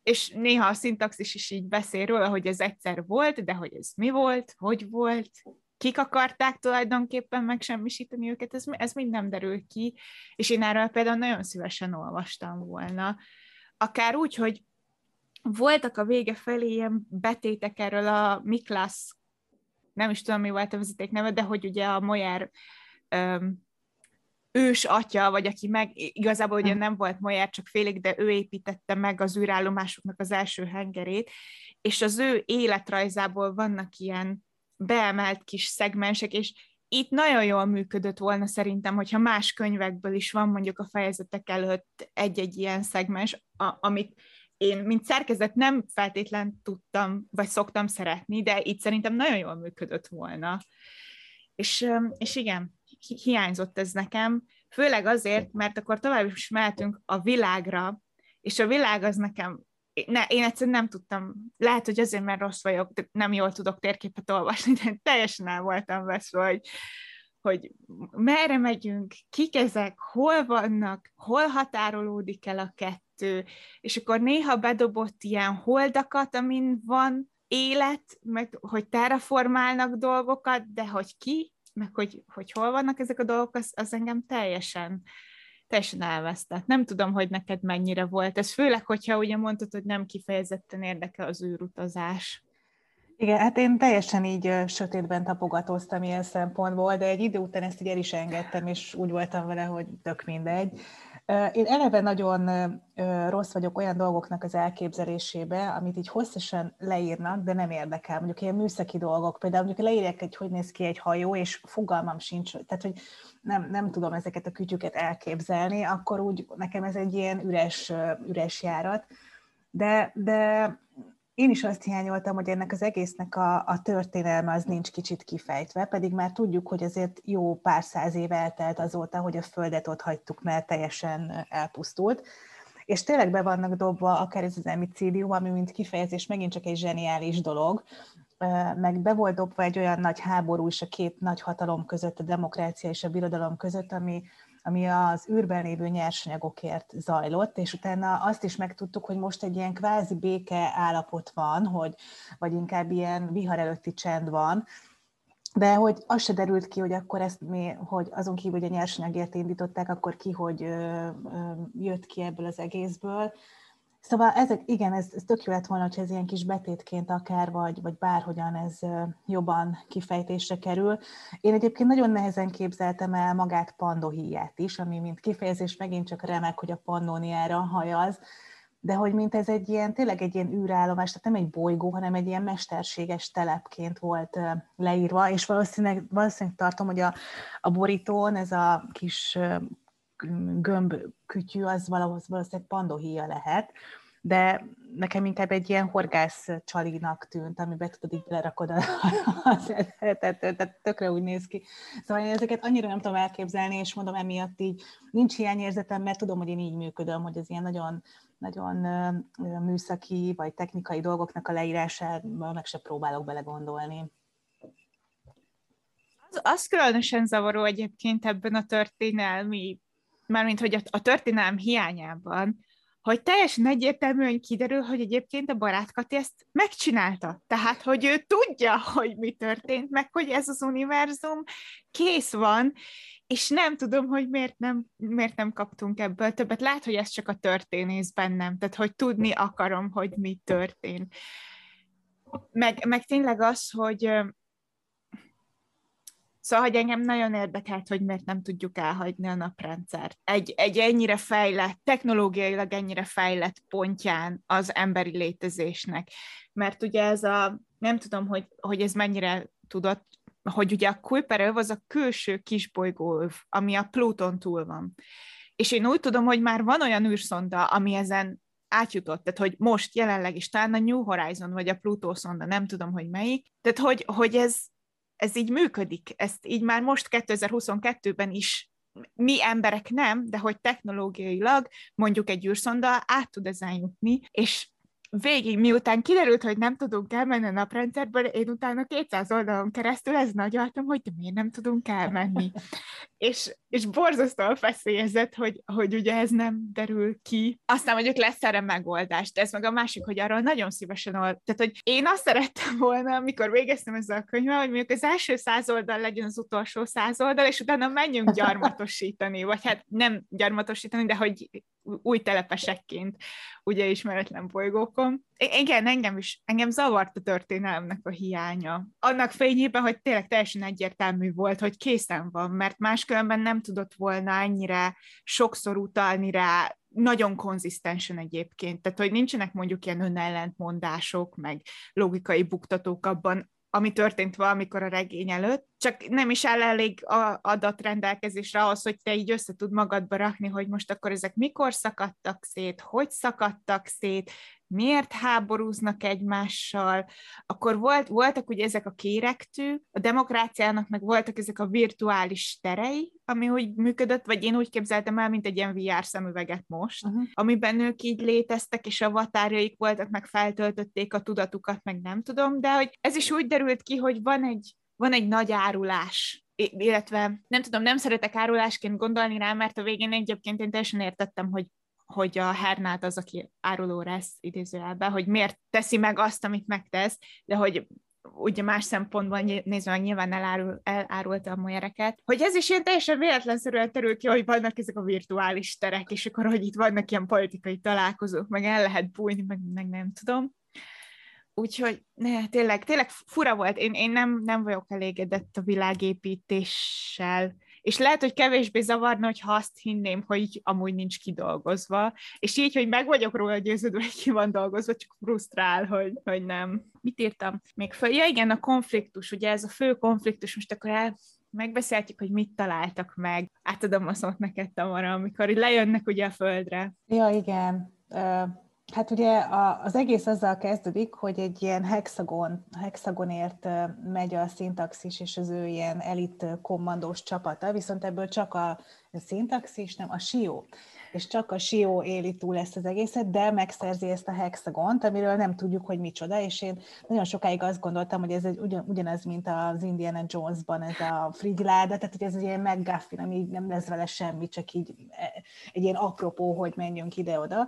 és néha a szintaxis is így beszél róla, hogy ez egyszer volt, de hogy ez mi volt, hogy volt, kik akarták tulajdonképpen megsemmisíteni őket, ez, ez mind nem derül ki, és én erről például nagyon szívesen olvastam volna. Akár úgy, hogy voltak a vége felé ilyen betétek erről a Miklas, nem is tudom, mi volt a vezeték neve, de hogy ugye a Moyer um, ős atya, vagy aki meg, igazából ugye nem volt Moyer, csak félig, de ő építette meg az űrállomásoknak az első hengerét, és az ő életrajzából vannak ilyen beemelt kis szegmensek, és itt nagyon jól működött volna szerintem, hogyha más könyvekből is van mondjuk a fejezetek előtt egy-egy ilyen szegmens, a, amit én, mint szerkezet nem feltétlen tudtam, vagy szoktam szeretni, de itt szerintem nagyon jól működött volna. És, és igen, hi- hiányzott ez nekem, főleg azért, mert akkor tovább is mehetünk a világra, és a világ az nekem ne, én egyszerűen nem tudtam, lehet, hogy azért, mert rossz vagyok, de nem jól tudok térképet olvasni, de teljesen el voltam veszve, hogy, hogy merre megyünk, kik ezek, hol vannak, hol határolódik el a kettő, és akkor néha bedobott ilyen holdakat, amin van élet, meg hogy terraformálnak dolgokat, de hogy ki, meg hogy, hogy hol vannak ezek a dolgok, az, az engem teljesen teljesen elvesztett. Nem tudom, hogy neked mennyire volt ez, főleg, hogyha ugye mondtad, hogy nem kifejezetten érdekel az űrutazás. Igen, hát én teljesen így sötétben tapogatóztam ilyen szempontból, de egy idő után ezt így el is engedtem, és úgy voltam vele, hogy tök mindegy. Én eleve nagyon rossz vagyok olyan dolgoknak az elképzelésébe, amit így hosszasan leírnak, de nem érdekel. Mondjuk ilyen műszaki dolgok, például mondjuk leírják, hogy hogy néz ki egy hajó, és fogalmam sincs, tehát hogy nem, nem tudom ezeket a kütyüket elképzelni, akkor úgy nekem ez egy ilyen üres, üres járat. De, de én is azt hiányoltam, hogy ennek az egésznek a, a történelme az nincs kicsit kifejtve, pedig már tudjuk, hogy azért jó pár száz év eltelt azóta, hogy a Földet ott hagytuk, mert teljesen elpusztult. És tényleg be vannak dobva akár ez az emicidium, ami mint kifejezés megint csak egy zseniális dolog, meg be volt dobva egy olyan nagy háború is a két nagy hatalom között, a demokrácia és a birodalom között, ami, ami az űrben lévő nyersanyagokért zajlott, és utána azt is megtudtuk, hogy most egy ilyen kvázi béke állapot van, hogy, vagy inkább ilyen vihar előtti csend van, de hogy az se derült ki, hogy akkor ezt mi, hogy azon kívül, hogy a nyersanyagért indították, akkor ki, hogy ö, ö, jött ki ebből az egészből. Szóval ezek, igen, ez, ez tök jó lett volna, hogy ez ilyen kis betétként akár, vagy, vagy bárhogyan ez jobban kifejtésre kerül. Én egyébként nagyon nehezen képzeltem el magát pandohíját is, ami mint kifejezés megint csak remek, hogy a pannóniára hajaz, de hogy mint ez egy ilyen, tényleg egy ilyen űrállomás, tehát nem egy bolygó, hanem egy ilyen mesterséges telepként volt leírva, és valószínűleg, valószínűleg tartom, hogy a, a borítón ez a kis gömb kütyű, az valószínűleg pandohíja lehet, de nekem inkább egy ilyen horgász csalinak tűnt, amiben tudod, így lerakod az etetőt, tehát tökre úgy néz ki. Szóval én ezeket annyira nem tudom elképzelni, és mondom, emiatt így nincs hiányérzetem, mert tudom, hogy én így működöm, hogy ez ilyen nagyon, nagyon műszaki vagy technikai dolgoknak a leírásában meg se próbálok belegondolni. Az, az különösen zavaró egyébként ebben a történelmi, mármint hogy a, történelm hiányában, hogy teljesen egyértelműen kiderül, hogy egyébként a barát Kati ezt megcsinálta. Tehát, hogy ő tudja, hogy mi történt, meg hogy ez az univerzum kész van, és nem tudom, hogy miért nem, miért nem kaptunk ebből többet. Lehet, hogy ez csak a történész bennem, tehát, hogy tudni akarom, hogy mi történt. Meg, meg tényleg az, hogy Szóval, hogy engem nagyon érdekelt, hogy miért nem tudjuk elhagyni a naprendszert. Egy, egy ennyire fejlett, technológiailag ennyire fejlett pontján az emberi létezésnek. Mert ugye ez a, nem tudom, hogy, hogy ez mennyire tudott, hogy ugye a Kuiper az a külső kisbolygóöv, ami a Pluton túl van. És én úgy tudom, hogy már van olyan űrszonda, ami ezen átjutott, tehát hogy most jelenleg is talán a New Horizon, vagy a Pluto szonda, nem tudom, hogy melyik, tehát hogy, hogy ez, ez így működik, ezt így már most 2022-ben is. Mi emberek nem, de hogy technológiailag mondjuk egy űrszonda át tud ezen jutni, és végig, miután kiderült, hogy nem tudunk elmenni a naprendszerből, én utána 200 oldalon keresztül ez nagyaltam, hogy de miért nem tudunk elmenni. és, és borzasztóan feszélyezett, hogy, hogy ugye ez nem derül ki. Aztán mondjuk lesz erre megoldás, de ez meg a másik, hogy arról nagyon szívesen old. Tehát, hogy én azt szerettem volna, amikor végeztem ezzel a könyvvel, hogy mondjuk az első száz oldal legyen az utolsó száz oldal, és utána menjünk gyarmatosítani, vagy hát nem gyarmatosítani, de hogy új telepesekként, ugye ismeretlen bolygókon. Igen, engem is, engem zavart a történelemnek a hiánya. Annak fényében, hogy tényleg teljesen egyértelmű volt, hogy készen van, mert máskülönben nem tudott volna ennyire sokszor utalni rá, nagyon konzisztensen egyébként, tehát hogy nincsenek mondjuk ilyen önellentmondások, meg logikai buktatók abban, ami történt valamikor a regény előtt, csak nem is áll elég adat rendelkezésre ahhoz, hogy te így össze tud magadba rakni, hogy most akkor ezek mikor szakadtak szét, hogy szakadtak szét, miért háborúznak egymással, akkor volt, voltak ugye ezek a kérektű, a demokráciának meg voltak ezek a virtuális terei, ami úgy működött, vagy én úgy képzeltem el, mint egy ilyen VR szemüveget most, uh-huh. amiben ők így léteztek, és avatárjaik voltak, meg feltöltötték a tudatukat, meg nem tudom, de hogy ez is úgy derült ki, hogy van egy, van egy nagy árulás illetve nem tudom, nem szeretek árulásként gondolni rá, mert a végén egyébként én teljesen értettem, hogy hogy a Hernát az, aki áruló lesz idézőjelben, hogy miért teszi meg azt, amit megtesz, de hogy ugye más szempontból nézve meg nyilván elárul, elárulta a molyereket, hogy ez is ilyen teljesen véletlenszerűen terül ki, hogy vannak ezek a virtuális terek, és akkor, hogy itt vannak ilyen politikai találkozók, meg el lehet bújni, meg, meg nem tudom. Úgyhogy ne, tényleg, tényleg fura volt. Én, én nem, nem vagyok elégedett a világépítéssel, és lehet, hogy kevésbé zavarna, hogyha azt hinném, hogy amúgy nincs kidolgozva, és így, hogy meg vagyok róla győződve, hogy ki van dolgozva, csak frusztrál, hogy, hogy nem. Mit írtam még föl? Ja igen, a konfliktus, ugye ez a fő konfliktus, most akkor el, megbeszéltük, hogy mit találtak meg. Átadom a szót neked, Tamara, amikor lejönnek ugye a földre. Ja, igen. Hát ugye az egész azzal kezdődik, hogy egy ilyen hexagon, hexagonért megy a szintaxis és az ő ilyen elit kommandós csapata, viszont ebből csak a szintaxis, nem a SIO és csak a Sió éli túl ezt az egészet, de megszerzi ezt a hexagont, amiről nem tudjuk, hogy micsoda, és én nagyon sokáig azt gondoltam, hogy ez egy ugyan, ugyanaz, mint az Indiana Jonesban ez a frigyláda, tehát hogy ez egy ilyen McGuffin, ami nem lesz vele semmi, csak így e, egy ilyen apropó, hogy menjünk ide-oda.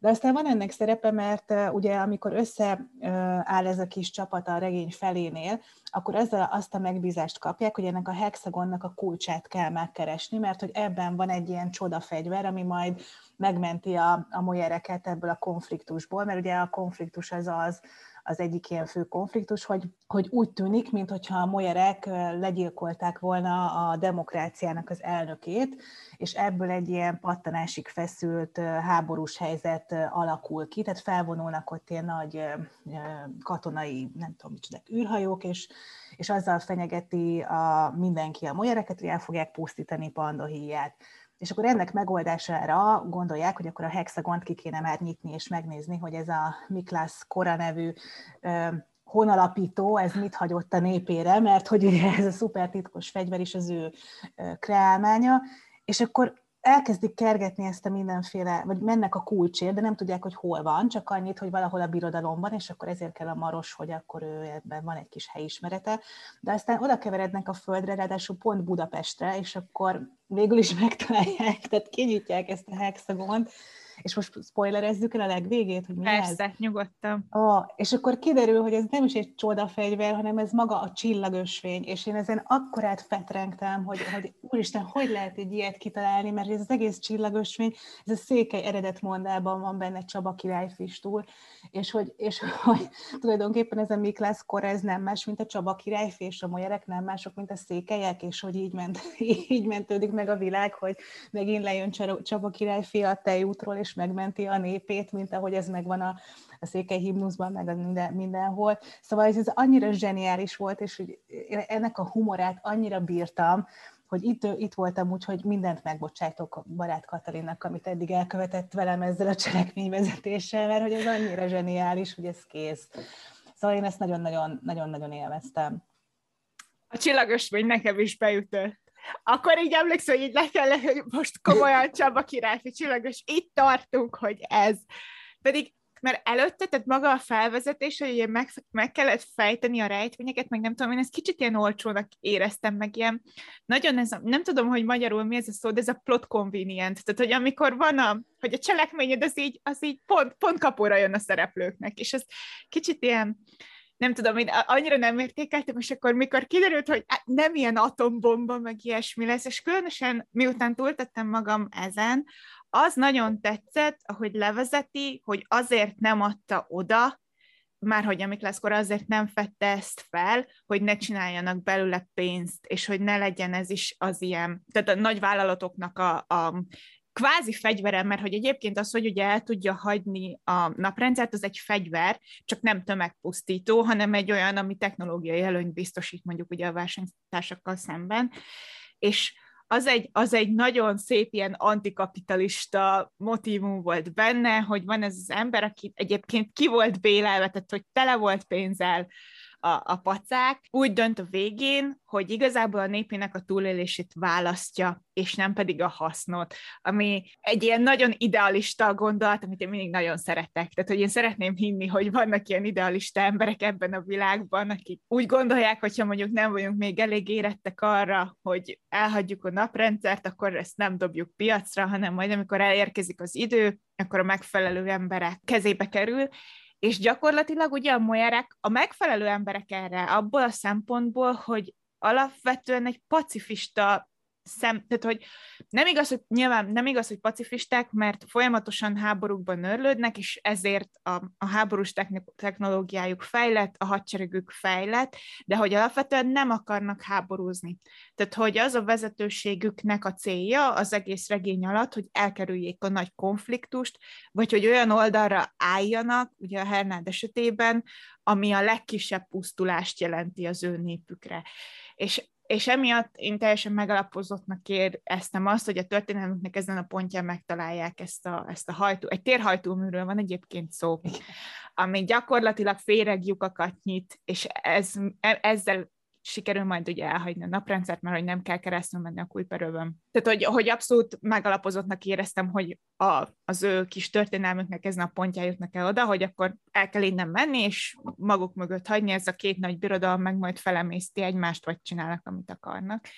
De aztán van ennek szerepe, mert ugye amikor összeáll ez a kis csapat a regény felénél, akkor ezzel azt a megbízást kapják, hogy ennek a hexagonnak a kulcsát kell megkeresni, mert hogy ebben van egy ilyen csodafegyver, ami majd megmenti a, a molyereket ebből a konfliktusból, mert ugye a konfliktus az az, az egyik ilyen fő konfliktus, hogy, hogy úgy tűnik, mintha a molyerek legyilkolták volna a demokráciának az elnökét, és ebből egy ilyen pattanásig feszült háborús helyzet alakul ki, tehát felvonulnak ott ilyen nagy katonai, nem tudom micsoda, űrhajók, és, és azzal fenyegeti a, mindenki a molyereket, hogy el fogják pusztítani Pandohíját. És akkor ennek megoldására gondolják, hogy akkor a hexagont ki kéne már nyitni és megnézni, hogy ez a Miklász Kora nevű honalapító, ez mit hagyott a népére, mert hogy ugye ez a szuper titkos fegyver is az ő kreálmánya, és akkor elkezdik kergetni ezt a mindenféle, vagy mennek a kulcsért, de nem tudják, hogy hol van, csak annyit, hogy valahol a birodalomban, és akkor ezért kell a maros, hogy akkor ő ebben van egy kis helyismerete, de aztán oda keverednek a földre, ráadásul pont Budapestre, és akkor végül is megtalálják, tehát kinyitják ezt a hexagont, és most spoilerezzük el a legvégét, hogy mi Persze, ez? nyugodtan. Ah, és akkor kiderül, hogy ez nem is egy csodafegyver, hanem ez maga a csillagösvény, és én ezen akkorát fetrengtem, hogy, hogy úristen, hogy lehet egy ilyet kitalálni, mert ez az egész csillagösvény, ez a székely eredetmondában van benne Csaba királyfistúl, és hogy, és hogy tulajdonképpen ez a Miklász kor, ez nem más, mint a Csaba királyfi, és a molyerek nem mások, mint a székelyek, és hogy így, ment, így mentődik meg a világ, hogy megint lejön Csaba királyfi a tejútról, és megmenti a népét, mint ahogy ez megvan a, a székely himnuszban, meg minden, mindenhol. Szóval ez, ez annyira zseniális volt, és hogy ennek a humorát annyira bírtam, hogy itt, itt voltam úgy, hogy mindent megbocsájtok barát Katalinnak, amit eddig elkövetett velem ezzel a cselekményvezetéssel, mert hogy ez annyira zseniális, hogy ez kész. Szóval én ezt nagyon-nagyon élveztem. A csillagosvény nekem is beütött. Akkor így emlékszem, hogy így le kell, hogy most komolyan Csaba királyfi csillagos, itt tartunk, hogy ez. Pedig mert előtte, tehát maga a felvezetés, hogy ugye meg, meg kellett fejteni a rejtvényeket, meg nem tudom, én ezt kicsit ilyen olcsónak éreztem, meg ilyen, nagyon ez a, nem tudom, hogy magyarul mi ez a szó, de ez a plot convenient, tehát hogy amikor van a, hogy a cselekményed, az így, az így pont, pont kapóra jön a szereplőknek, és ez kicsit ilyen, nem tudom, én annyira nem értékeltem, és akkor mikor kiderült, hogy nem ilyen atombomba, meg ilyesmi lesz, és különösen miután túltettem magam ezen, az nagyon tetszett, ahogy levezeti, hogy azért nem adta oda, már hogy amik leszkor azért nem fette ezt fel, hogy ne csináljanak belőle pénzt, és hogy ne legyen ez is az ilyen, tehát a nagy vállalatoknak a, a kvázi fegyverem, mert hogy egyébként az, hogy ugye el tudja hagyni a naprendszert, az egy fegyver, csak nem tömegpusztító, hanem egy olyan, ami technológiai előnyt biztosít mondjuk ugye a versenytársakkal szemben, és az egy, az egy nagyon szép ilyen antikapitalista motivum volt benne, hogy van ez az ember, aki egyébként ki volt bélelve, tehát hogy tele volt pénzzel, a, a pacák, úgy dönt a végén, hogy igazából a népének a túlélését választja, és nem pedig a hasznot, ami egy ilyen nagyon idealista gondolat, amit én mindig nagyon szeretek. Tehát, hogy én szeretném hinni, hogy vannak ilyen idealista emberek ebben a világban, akik úgy gondolják, hogyha mondjuk nem vagyunk még elég érettek arra, hogy elhagyjuk a naprendszert, akkor ezt nem dobjuk piacra, hanem majd amikor elérkezik az idő, akkor a megfelelő emberek kezébe kerül, és gyakorlatilag ugye a molyerek a megfelelő emberek erre, abból a szempontból, hogy alapvetően egy pacifista szem, tehát hogy nem igaz, hogy nyilván nem igaz, hogy pacifisták, mert folyamatosan háborúkban örlődnek, és ezért a, a háborús technológiájuk fejlett, a hadseregük fejlett, de hogy alapvetően nem akarnak háborúzni. Tehát, hogy az a vezetőségüknek a célja az egész regény alatt, hogy elkerüljék a nagy konfliktust, vagy hogy olyan oldalra álljanak, ugye a Hernád esetében, ami a legkisebb pusztulást jelenti az ő népükre. És és emiatt én teljesen megalapozottnak éreztem azt, hogy a történelmünknek ezen a pontján megtalálják ezt a, ezt a hajtó, egy térhajtóműről van egyébként szó, ami gyakorlatilag féreg lyukakat nyit, és ez, e, ezzel sikerül majd ugye elhagyni a naprendszert, mert hogy nem kell keresztül menni a kulperőben. Tehát, hogy, hogy abszolút megalapozottnak éreztem, hogy a, az ő kis történelmüknek ezen a pontján jutnak el oda, hogy akkor el kell innen menni, és maguk mögött hagyni ez a két nagy birodalom, meg majd felemészti egymást, vagy csinálnak, amit akarnak.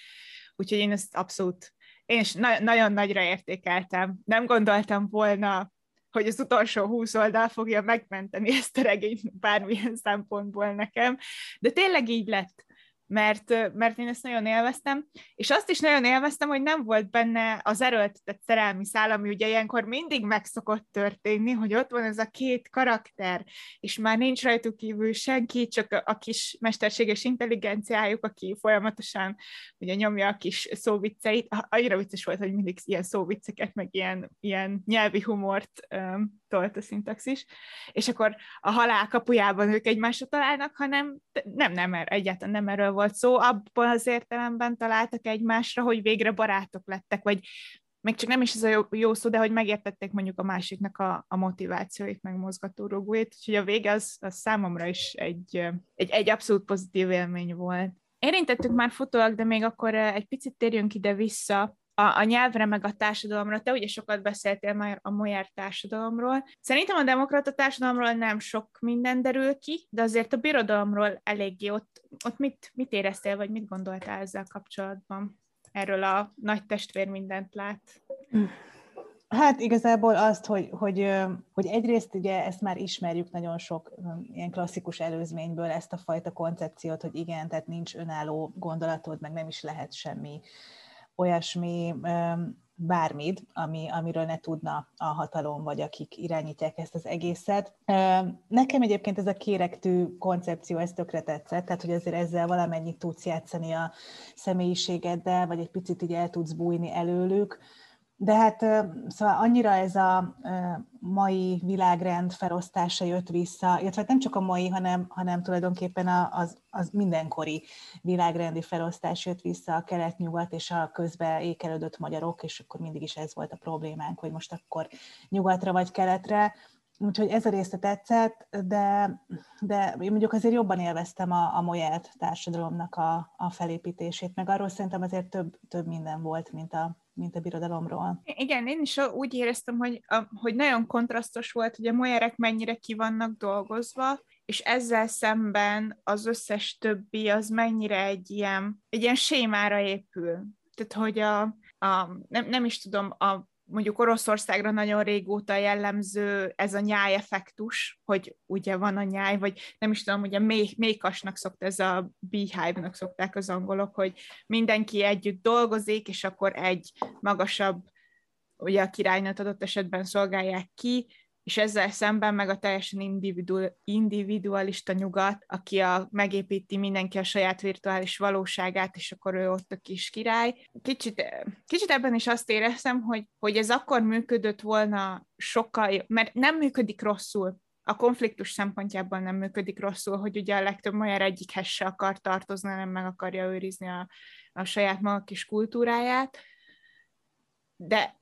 Úgyhogy én ezt abszolút, én is na- nagyon nagyra értékeltem. Nem gondoltam volna, hogy az utolsó húsz oldal fogja megmenteni ezt a regényt bármilyen szempontból nekem, de tényleg így lett mert, mert én ezt nagyon élveztem, és azt is nagyon élveztem, hogy nem volt benne az erőltetett szerelmi szál, ami ugye ilyenkor mindig meg szokott történni, hogy ott van ez a két karakter, és már nincs rajtuk kívül senki, csak a kis mesterséges intelligenciájuk, aki folyamatosan ugye nyomja a kis szóvicceit. Annyira vicces volt, hogy mindig ilyen szóvicceket, meg ilyen, ilyen nyelvi humort um, tolt a szintaxis, és akkor a halál kapujában ők egymásra találnak, hanem nem, nem, er, egyáltalán nem erről volt szó, abban az értelemben találtak egymásra, hogy végre barátok lettek, vagy meg csak nem is ez a jó, jó szó, de hogy megértették mondjuk a másiknak a, a motivációit, meg mozgatórugóit, úgyhogy a vége az, az számomra is egy, egy, egy abszolút pozitív élmény volt. Érintettük már futóak, de még akkor egy picit térjünk ide-vissza a, a nyelvre, meg a társadalomra. Te ugye sokat beszéltél már a Moyer társadalomról. Szerintem a demokrata társadalomról nem sok minden derül ki, de azért a birodalomról eléggé ott, ott mit, mit éreztél, vagy mit gondoltál ezzel kapcsolatban? Erről a nagy testvér mindent lát. Hát igazából azt, hogy, hogy, hogy egyrészt ugye ezt már ismerjük nagyon sok ilyen klasszikus előzményből, ezt a fajta koncepciót, hogy igen, tehát nincs önálló gondolatod, meg nem is lehet semmi olyasmi bármit, ami, amiről ne tudna a hatalom, vagy akik irányítják ezt az egészet. Nekem egyébként ez a kérektű koncepció, ez tökre tetszett, tehát hogy azért ezzel valamennyit tudsz játszani a személyiségeddel, vagy egy picit így el tudsz bújni előlük, de hát szóval annyira ez a mai világrend felosztása jött vissza, illetve nem csak a mai, hanem, hanem tulajdonképpen az, az mindenkori világrendi felosztás jött vissza a kelet-nyugat és a közbe ékelődött magyarok, és akkor mindig is ez volt a problémánk, hogy most akkor nyugatra vagy keletre, Úgyhogy ez a része tetszett, de, de én mondjuk azért jobban élveztem a, a Moyet társadalomnak a, a felépítését, meg arról szerintem azért több, több minden volt, mint a, mint a birodalomról. Igen, én is úgy éreztem, hogy, hogy nagyon kontrasztos volt, hogy a molyerek mennyire ki vannak dolgozva, és ezzel szemben az összes többi az mennyire egy ilyen, egy ilyen sémára épül. Tehát, hogy a, a nem, nem is tudom, a mondjuk Oroszországra nagyon régóta jellemző ez a nyáj effektus, hogy ugye van a nyáj, vagy nem is tudom, ugye mély, mélykasnak szokta, ez a beehive-nak szokták az angolok, hogy mindenki együtt dolgozik, és akkor egy magasabb, ugye a királynőt adott esetben szolgálják ki, és ezzel szemben meg a teljesen individual, individualista nyugat, aki a, megépíti mindenki a saját virtuális valóságát, és akkor ő ott a kis király. Kicsit, kicsit ebben is azt éreztem, hogy, hogy ez akkor működött volna sokkal, mert nem működik rosszul, a konfliktus szempontjából nem működik rosszul, hogy ugye a legtöbb magyar egyikhez se akar tartozni, nem meg akarja őrizni a, a saját maga kis kultúráját, de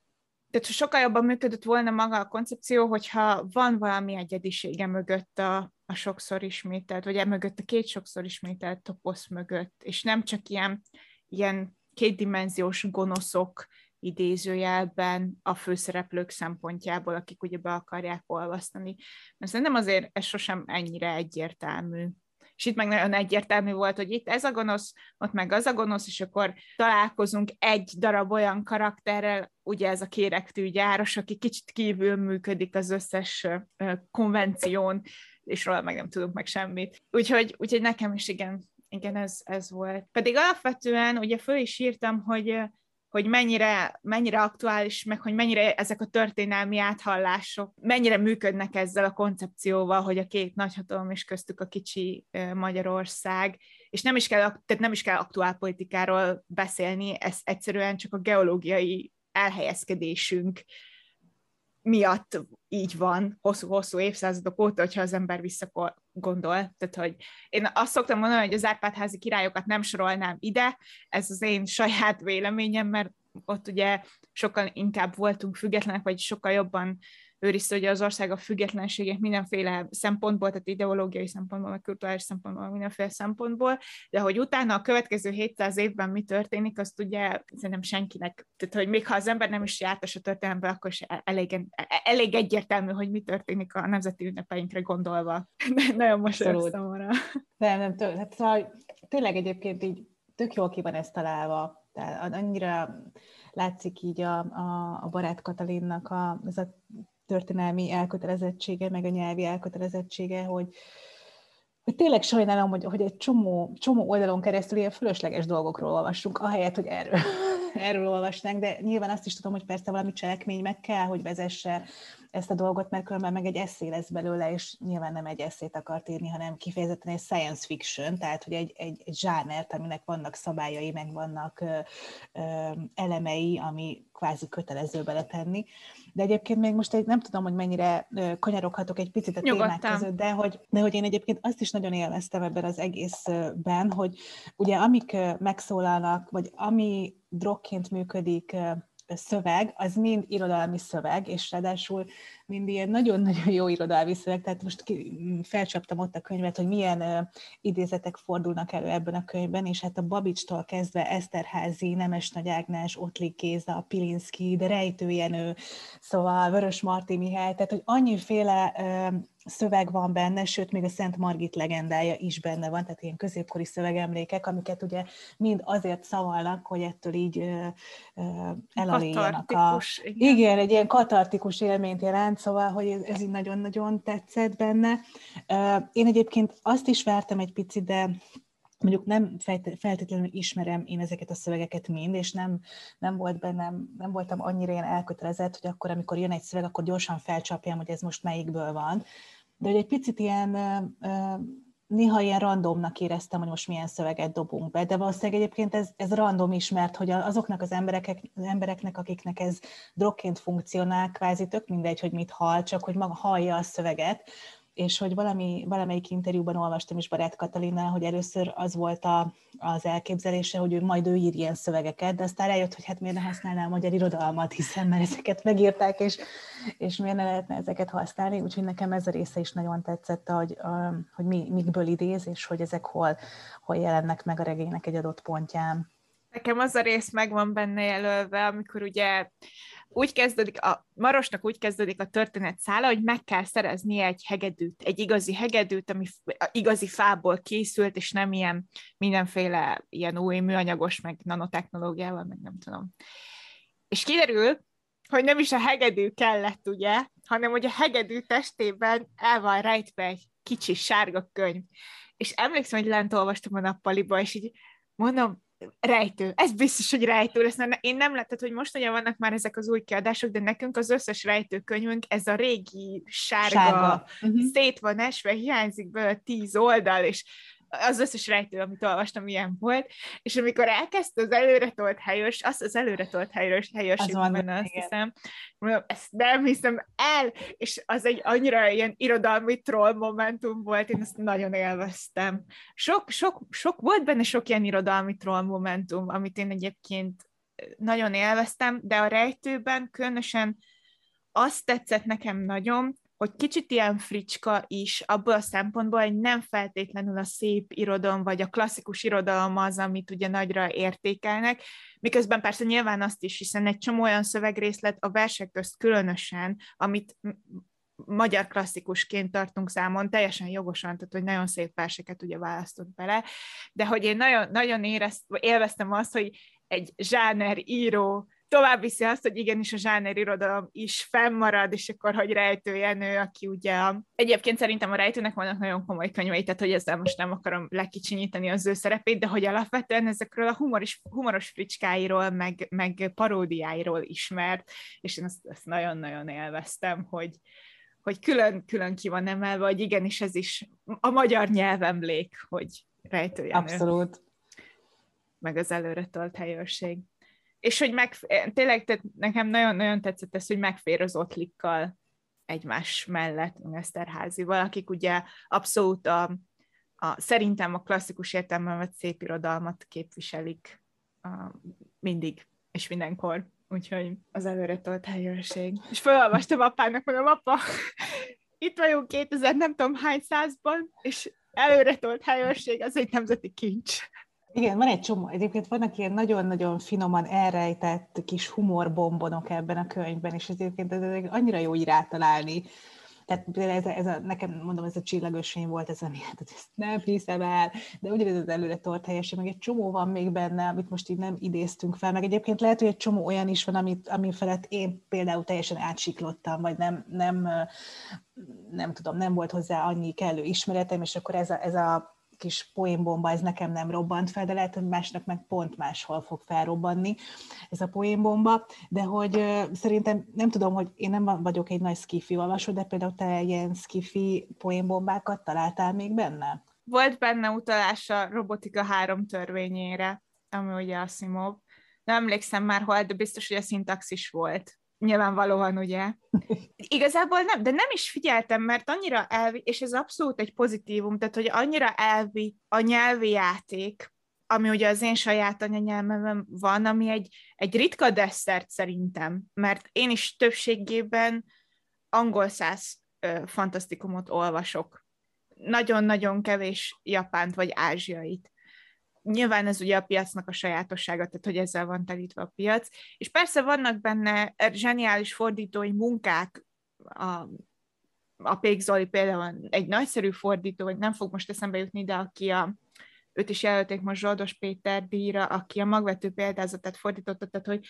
tehát sokkal jobban működött volna maga a koncepció, hogyha van valami egyedisége mögött a, a sokszor ismételt, vagy emögött a két sokszor ismételt toposz mögött, és nem csak ilyen, ilyen kétdimenziós gonoszok idézőjelben a főszereplők szempontjából, akik ugye be akarják olvasztani. Mert szerintem azért ez sosem ennyire egyértelmű és itt meg nagyon egyértelmű volt, hogy itt ez a gonosz, ott meg az a gonosz, és akkor találkozunk egy darab olyan karakterrel, ugye ez a kérektű gyáros, aki kicsit kívül működik az összes konvención, és róla meg nem tudunk meg semmit. Úgyhogy, úgyhogy nekem is igen, igen, ez, ez volt. Pedig alapvetően ugye föl is írtam, hogy hogy mennyire, mennyire aktuális, meg hogy mennyire ezek a történelmi áthallások, mennyire működnek ezzel a koncepcióval, hogy a két nagyhatalom és köztük a kicsi Magyarország, és nem is kell, tehát nem is kell aktuál politikáról beszélni, ez egyszerűen csak a geológiai elhelyezkedésünk miatt így van hosszú-hosszú évszázadok óta, hogyha az ember visszagondol. Tehát, hogy én azt szoktam mondani, hogy az Árpádházi királyokat nem sorolnám ide, ez az én saját véleményem, mert ott ugye sokkal inkább voltunk függetlenek, vagy sokkal jobban őrizte ugye az ország a függetlenségét mindenféle szempontból, tehát ideológiai szempontból, meg kulturális szempontból, mindenféle szempontból, de hogy utána a következő 700 évben mi történik, azt ugye szerintem senkinek, tehát hogy még ha az ember nem is jártas a történelembe, akkor is elég, elég egyértelmű, hogy mi történik a nemzeti ünnepeinkre gondolva. Nagyon most számomra. Nem, nem, tő, hát szóval tényleg egyébként így tök jól ki van ezt találva. Tehát annyira látszik így a, a, a barát Katalinnak a, ez a történelmi elkötelezettsége, meg a nyelvi elkötelezettsége, hogy, hogy tényleg sajnálom, hogy, hogy egy csomó, csomó oldalon keresztül ilyen fölösleges dolgokról olvassunk, ahelyett, hogy erről, erről olvasnánk, de nyilván azt is tudom, hogy persze valami cselekmény meg kell, hogy vezesse ezt a dolgot, mert különben meg egy eszé lesz belőle, és nyilván nem egy eszét akart írni, hanem kifejezetten egy science fiction, tehát hogy egy, egy, egy zsánert, aminek vannak szabályai, meg vannak ö, ö, elemei, ami kvázi kötelező beletenni. De egyébként még most egy, nem tudom, hogy mennyire kanyaroghatok egy picit a Nyugodtan. témák között, de hogy, de hogy én egyébként azt is nagyon élveztem ebben az egészben, hogy ugye amik megszólalnak, vagy ami drogként működik szöveg, az mind irodalmi szöveg, és ráadásul mind ilyen nagyon-nagyon jó irodalmi szöveg, tehát most ki, felcsaptam ott a könyvet, hogy milyen uh, idézetek fordulnak elő ebben a könyvben, és hát a Babicstól kezdve Eszterházi, Nemes Nagy Ágnás, Ottlik Kéza, Pilinszki, de Rejtőjenő, szóval Vörös Marti Mihály, tehát hogy annyiféle uh, szöveg van benne, sőt, még a Szent Margit legendája is benne van, tehát ilyen középkori szövegemlékek, amiket ugye mind azért szavalnak, hogy ettől így ö, ö, elaléljanak a... Igen. igen, egy ilyen katartikus élményt jelent, szóval, hogy ez, ez így nagyon-nagyon tetszett benne. Én egyébként azt is vártam egy picit, de mondjuk nem feltétlenül ismerem én ezeket a szövegeket mind, és nem, nem volt bennem, nem voltam annyira ilyen elkötelezett, hogy akkor, amikor jön egy szöveg, akkor gyorsan felcsapjam, hogy ez most melyikből van de hogy egy picit ilyen, néha ilyen randomnak éreztem, hogy most milyen szöveget dobunk be, de valószínűleg egyébként ez, ez random is, mert hogy azoknak az emberek, az embereknek, akiknek ez drogként funkcionál, kvázi tök mindegy, hogy mit hall, csak hogy maga hallja a szöveget, és hogy valami, valamelyik interjúban olvastam is Barát Katalinnál, hogy először az volt a, az elképzelése, hogy ő majd ő ír ilyen szövegeket, de aztán rájött, hogy hát miért ne használná a magyar irodalmat, hiszen mert ezeket megírták, és, és miért ne lehetne ezeket használni, úgyhogy nekem ez a része is nagyon tetszett, hogy, hogy mi, mikből idéz, és hogy ezek hol, hol jelennek meg a regénynek egy adott pontján. Nekem az a rész megvan benne jelölve, amikor ugye úgy kezdődik, a Marosnak úgy kezdődik a történet szála, hogy meg kell szerezni egy hegedűt, egy igazi hegedűt, ami igazi fából készült, és nem ilyen mindenféle ilyen új műanyagos, meg nanotechnológiával, meg nem tudom. És kiderül, hogy nem is a hegedű kellett, ugye, hanem hogy a hegedű testében el van rejtve egy kicsi sárga könyv. És emlékszem, hogy lent olvastam a nappaliba, és így mondom, rejtő. Ez biztos, hogy rejtő lesz. Én nem lettem, hogy most ugye vannak már ezek az új kiadások, de nekünk az összes rejtőkönyvünk, ez a régi sárga, sárga. Uh-huh. szét van esve, hiányzik belőle tíz oldal, és az összes rejtő, amit olvastam, ilyen volt, és amikor elkezdte az előretolt helyős, azt az előretolt helyős, helyős az benne, azt hiszem, mondom, ezt nem hiszem el, és az egy annyira ilyen irodalmi troll momentum volt, én ezt nagyon élveztem. Sok, sok, sok volt benne sok ilyen irodalmi troll momentum, amit én egyébként nagyon élveztem, de a rejtőben különösen azt tetszett nekem nagyon, hogy kicsit ilyen fricska is, abból a szempontból, hogy nem feltétlenül a szép irodalom, vagy a klasszikus irodalom az, amit ugye nagyra értékelnek, miközben persze nyilván azt is, hiszen egy csomó olyan szövegrészlet a versek közt különösen, amit magyar klasszikusként tartunk számon, teljesen jogosan, tehát hogy nagyon szép verseket ugye választott bele, de hogy én nagyon, nagyon érezt, élveztem azt, hogy egy zsáner író tovább viszi azt, hogy igenis a zsáner irodalom is fennmarad, és akkor, hogy Rejtő Jenő, aki ugye a... egyébként szerintem a Rejtőnek vannak nagyon komoly könyvei, tehát hogy ezzel most nem akarom lekicsinyíteni az ő szerepét, de hogy alapvetően ezekről a humoris, humoros fricskáiról, meg, meg paródiáiról ismert, és én ezt, ezt nagyon-nagyon élveztem, hogy, hogy külön-külön ki van emelve, hogy igenis ez is a magyar nyelvemlék, hogy Rejtő Jenő. Abszolút. Meg az előre tolt helyőrség és hogy meg, tényleg tehát nekem nagyon-nagyon tetszett ez, hogy megfér az ottlikkal egymás mellett, Eszterházival, akik ugye abszolút a, a, szerintem a klasszikus értelemben vett szép irodalmat képviselik a, mindig és mindenkor. Úgyhogy az előre tolt helyőrség. És felolvastam apának, mondom, apa, itt vagyunk 2000 nem tudom hány százban, és előre tolt helyőrség, az egy nemzeti kincs. Igen, van egy csomó. Egyébként vannak ilyen nagyon-nagyon finoman elrejtett kis humorbombonok ebben a könyvben, és egyébként ez annyira jó így rátalálni Tehát ez a, ez a, nekem mondom, ez a csillagos fény volt, ez a hát ezt nem hiszem el, de ugyanez az előre tort helyese, meg egy csomó van még benne, amit most így nem idéztünk fel, meg egyébként lehet, hogy egy csomó olyan is van, amit, ami felett én például teljesen átsiklottam, vagy nem, nem, nem tudom, nem volt hozzá annyi kellő ismeretem, és akkor ez a, ez a kis poénbomba, ez nekem nem robbant fel, de lehet, hogy másnak meg pont máshol fog felrobbanni ez a poénbomba, de hogy szerintem nem tudom, hogy én nem vagyok egy nagy skifi olvasó, de például te ilyen skifi poénbombákat találtál még benne? Volt benne utalás a robotika három törvényére, ami ugye Asimov. Nem emlékszem már hol, de biztos, hogy a szintaxis volt nyilvánvalóan, ugye? Igazából nem, de nem is figyeltem, mert annyira elvi, és ez abszolút egy pozitívum, tehát hogy annyira elvi a nyelvi játék, ami ugye az én saját anyanyelmemben van, ami egy, egy ritka desszert szerintem, mert én is többségében angol száz fantasztikumot olvasok. Nagyon-nagyon kevés japánt vagy ázsiait nyilván ez ugye a piacnak a sajátossága, tehát hogy ezzel van telítve a piac, és persze vannak benne zseniális fordítói munkák, a, a Pék Zoli például egy nagyszerű fordító, vagy nem fog most eszembe jutni, de aki a, őt is jelölték most Zsoldos Péter díjra, aki a magvető példázatát fordította, tehát hogy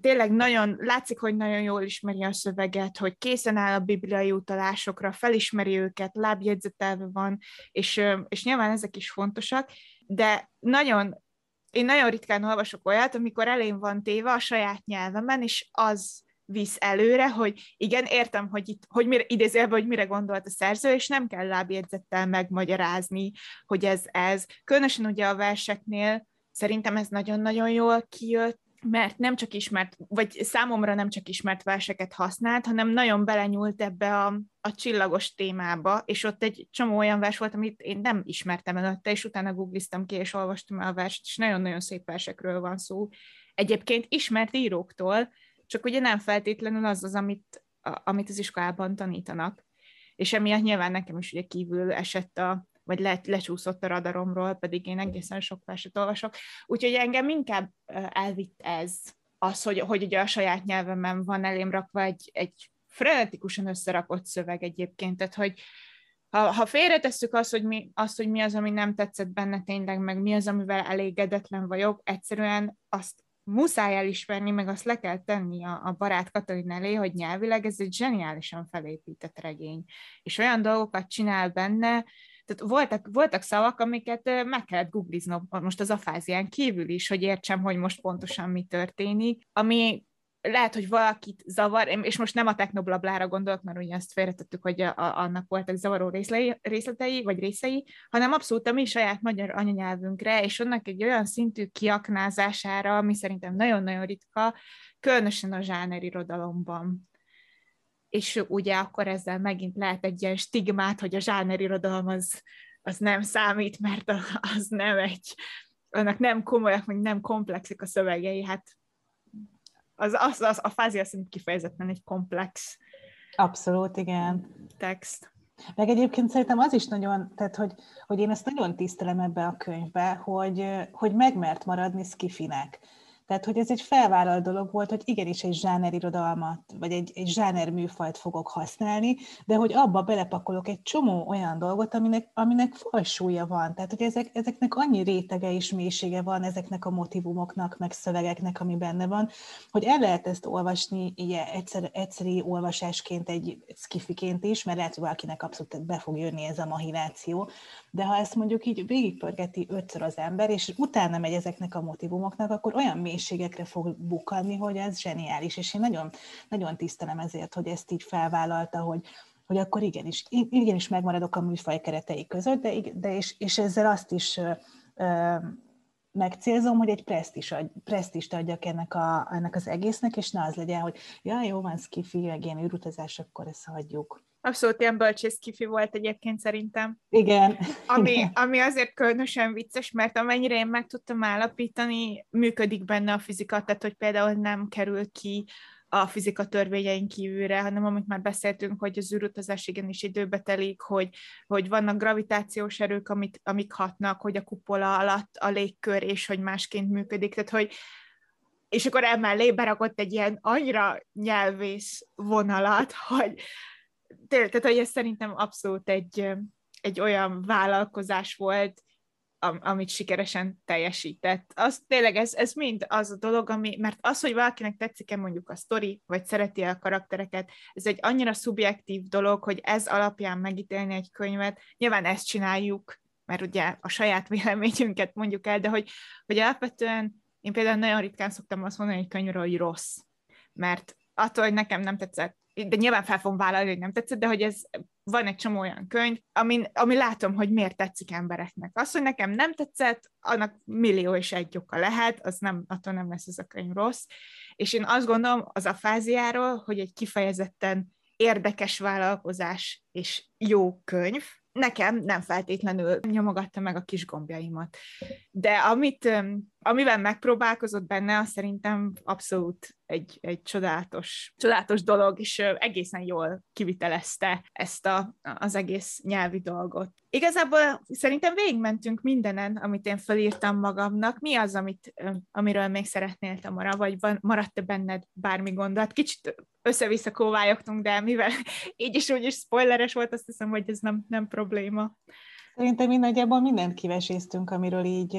tényleg nagyon, látszik, hogy nagyon jól ismeri a szöveget, hogy készen áll a bibliai utalásokra, felismeri őket, lábjegyzetelve van, és, és nyilván ezek is fontosak, de nagyon, én nagyon ritkán olvasok olyat, amikor elén van téve a saját nyelvemen, és az visz előre, hogy igen, értem, hogy itt, hogy mire, idézélve, hogy mire gondolt a szerző, és nem kell lábjegyzettel megmagyarázni, hogy ez ez. Különösen ugye a verseknél szerintem ez nagyon-nagyon jól kijött, mert nem csak ismert, vagy számomra nem csak ismert verseket használt, hanem nagyon belenyúlt ebbe a, a csillagos témába, és ott egy csomó olyan vers volt, amit én nem ismertem előtte, és utána googliztam ki, és olvastam el a verset, és nagyon-nagyon szép versekről van szó. Egyébként ismert íróktól, csak ugye nem feltétlenül az az, amit, a, amit az iskolában tanítanak. És emiatt nyilván nekem is ugye kívül esett a, vagy le, lecsúszott a radaromról, pedig én egészen sok verset olvasok. Úgyhogy engem inkább elvitt ez, az, hogy, hogy ugye a saját nyelvemen van elém rakva egy, egy frenetikusan összerakott szöveg egyébként, tehát hogy ha, ha félretesszük azt hogy, mi, azt, hogy mi az, ami nem tetszett benne tényleg, meg mi az, amivel elégedetlen vagyok, egyszerűen azt muszáj elismerni, meg azt le kell tenni a, a barát Katalin elé, hogy nyelvileg ez egy zseniálisan felépített regény. És olyan dolgokat csinál benne, tehát voltak, voltak szavak, amiket meg kellett googliznom most az afázián kívül is, hogy értsem, hogy most pontosan mi történik, ami lehet, hogy valakit zavar, és most nem a technoblablára gondolok, mert ugye azt félretettük, hogy a, a, annak voltak zavaró részlei, részletei, vagy részei, hanem abszolút a mi saját magyar anyanyelvünkre, és annak egy olyan szintű kiaknázására, ami szerintem nagyon-nagyon ritka, különösen a zsánerirodalomban és ugye akkor ezzel megint lehet egy ilyen stigmát, hogy a zsánerirodalom az, az nem számít, mert az nem egy, annak nem komolyak, meg nem komplexek a szövegei, hát az, az, az a fázia szerint kifejezetten egy komplex Abszolút, igen. Text. Meg egyébként szerintem az is nagyon, tehát hogy, hogy én ezt nagyon tisztelem ebbe a könyvbe, hogy, hogy megmert maradni skifinek. Tehát, hogy ez egy felvállalt dolog volt, hogy igenis egy zsánerirodalmat, vagy egy, egy zsáner műfajt fogok használni, de hogy abba belepakolok egy csomó olyan dolgot, aminek, aminek falsúlya van. Tehát, hogy ezek, ezeknek annyi rétege és mélysége van ezeknek a motivumoknak, meg szövegeknek, ami benne van, hogy el lehet ezt olvasni ilyen egyszer, egyszeri olvasásként, egy skifiként is, mert lehet, hogy valakinek abszolút be fog jönni ez a mahináció, de ha ezt mondjuk így végigpörgeti ötször az ember, és utána megy ezeknek a motivumoknak, akkor olyan mélységekre fog bukani, hogy ez zseniális, és én nagyon, nagyon tisztelem ezért, hogy ezt így felvállalta, hogy, hogy akkor igenis, igenis megmaradok a műfaj keretei között, de, de és, és ezzel azt is ö, megcélzom, hogy egy presztis presztist adjak ennek, a, ennek az egésznek, és ne az legyen, hogy ja, jó van, skifi, meg ilyen űrutazás, akkor ezt hagyjuk. Abszolút ilyen bölcsész kifi volt egyébként szerintem. Igen. Ami, Igen. ami azért különösen vicces, mert amennyire én meg tudtam állapítani, működik benne a fizika, tehát hogy például nem kerül ki a fizika törvényein kívülre, hanem amit már beszéltünk, hogy az űrutazás igenis időbe telik, hogy, hogy vannak gravitációs erők, amik, amik hatnak, hogy a kupola alatt a légkör, és hogy másként működik, tehát hogy és akkor emellé berakott egy ilyen annyira nyelvész vonalat, hogy tényleg, tehát hogy ez szerintem abszolút egy, egy olyan vállalkozás volt, amit sikeresen teljesített. Az tényleg ez, ez mind az a dolog, ami, mert az, hogy valakinek tetszik-e mondjuk a sztori, vagy szereti a karaktereket, ez egy annyira szubjektív dolog, hogy ez alapján megítélni egy könyvet. Nyilván ezt csináljuk, mert ugye a saját véleményünket mondjuk el, de hogy, hogy alapvetően én például nagyon ritkán szoktam azt mondani egy könyvről, hogy rossz, mert attól, hogy nekem nem tetszett, de nyilván fel fogom vállalni, hogy nem tetszett, de hogy ez van egy csomó olyan könyv, ami, ami látom, hogy miért tetszik embereknek. Az, hogy nekem nem tetszett, annak millió és egy oka lehet, az nem, attól nem lesz ez a könyv rossz. És én azt gondolom az a fáziáról, hogy egy kifejezetten érdekes vállalkozás és jó könyv, nekem nem feltétlenül nyomogatta meg a kis gombjaimat. De amit, amivel megpróbálkozott benne, az szerintem abszolút egy, egy csodálatos, csodálatos dolog, és egészen jól kivitelezte ezt a, az egész nyelvi dolgot. Igazából szerintem végigmentünk mindenen, amit én felírtam magamnak. Mi az, amit, amiről még szeretnél, Tamara, vagy van, maradt-e benned bármi gondolat? Kicsit össze-vissza kóvályogtunk, de mivel így is úgy is spoileres volt, azt hiszem, hogy ez nem, nem probléma. Szerintem mi nagyjából mindent kiveséztünk, amiről így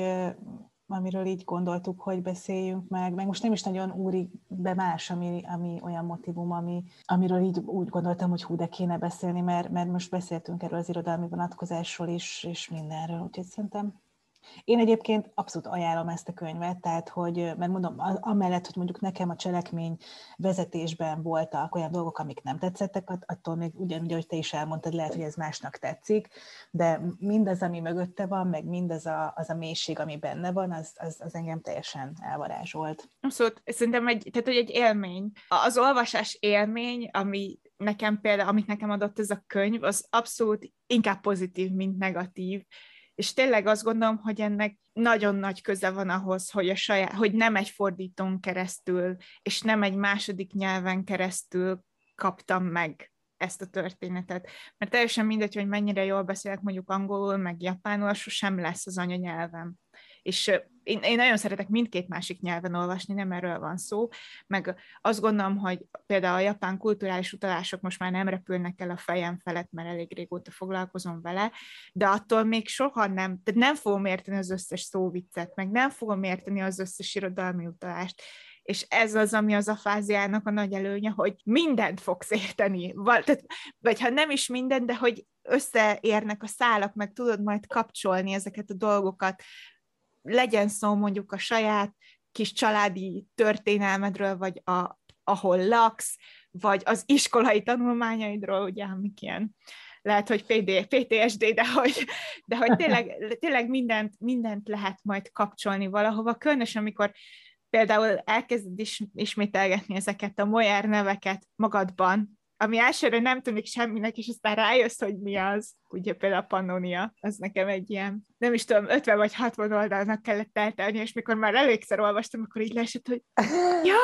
amiről így gondoltuk, hogy beszéljünk meg, meg most nem is nagyon úrik be más, ami, ami olyan motivum, ami, amiről így úgy gondoltam, hogy hú, de kéne beszélni, mert, mert most beszéltünk erről az irodalmi vonatkozásról is, és mindenről, úgyhogy szerintem én egyébként abszolút ajánlom ezt a könyvet, tehát hogy, mert mondom, amellett, hogy mondjuk nekem a cselekmény vezetésben voltak olyan dolgok, amik nem tetszettek, attól még ugyanúgy, ahogy te is elmondtad, lehet, hogy ez másnak tetszik, de mindaz, ami mögötte van, meg mindaz a, az a mélység, ami benne van, az, az, az engem teljesen elvarázsolt. Abszolút, szerintem egy, tehát, hogy egy élmény. Az olvasás élmény, ami nekem például, amit nekem adott ez a könyv, az abszolút inkább pozitív, mint negatív és tényleg azt gondolom, hogy ennek nagyon nagy köze van ahhoz, hogy, a saját, hogy nem egy fordítón keresztül, és nem egy második nyelven keresztül kaptam meg ezt a történetet. Mert teljesen mindegy, hogy mennyire jól beszélek mondjuk angolul, meg japánul, sosem lesz az anyanyelvem és én, én nagyon szeretek mindkét másik nyelven olvasni, nem erről van szó, meg azt gondolom, hogy például a japán kulturális utalások most már nem repülnek el a fejem felett, mert elég régóta foglalkozom vele, de attól még soha nem, tehát nem fogom érteni az összes szóviccet, meg nem fogom érteni az összes irodalmi utalást, és ez az, ami az a fáziának a nagy előnye, hogy mindent fogsz érteni, vagy, tehát, vagy ha nem is mindent, de hogy összeérnek a szálak, meg tudod majd kapcsolni ezeket a dolgokat, legyen szó mondjuk a saját kis családi történelmedről, vagy a, ahol laksz, vagy az iskolai tanulmányaidról, ugye, amik ilyen lehet, hogy PD, PTSD, de hogy, de hogy tényleg, tényleg mindent, mindent lehet majd kapcsolni valahova, különösen amikor például elkezded is, ismételgetni ezeket a Moyer neveket magadban, ami elsőre nem tűnik semminek, és aztán rájössz, hogy mi az. Ugye például a Pannonia, az nekem egy ilyen, nem is tudom, 50 vagy 60 oldalnak kellett eltelni, és mikor már elégszer olvastam, akkor így leesett, hogy ja!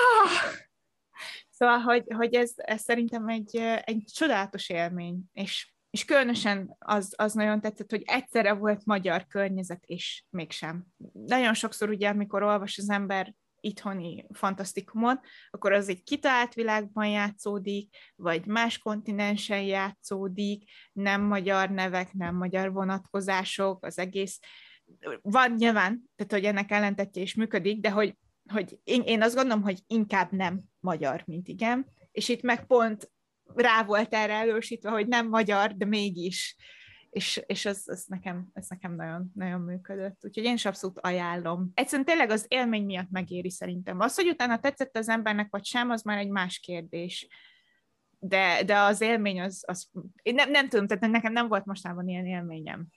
Szóval, hogy, hogy ez, ez szerintem egy, egy csodálatos élmény, és, és különösen az, az nagyon tetszett, hogy egyszerre volt magyar környezet, és mégsem. Nagyon sokszor ugye, amikor olvas az ember itthoni fantasztikumot, akkor az egy kitalált világban játszódik, vagy más kontinensen játszódik, nem magyar nevek, nem magyar vonatkozások, az egész van nyilván, tehát hogy ennek ellentetje is működik, de hogy, hogy én, én azt gondolom, hogy inkább nem magyar, mint igen, és itt meg pont rá volt erre elősítve, hogy nem magyar, de mégis és, és ez, ez, nekem, ez nekem nagyon, nagyon működött. Úgyhogy én is abszolút ajánlom. Egyszerűen tényleg az élmény miatt megéri szerintem. Az, hogy utána tetszett az embernek, vagy sem, az már egy más kérdés. De, de az élmény az, az én nem, nem tudom, tehát nekem nem volt mostában ilyen élményem,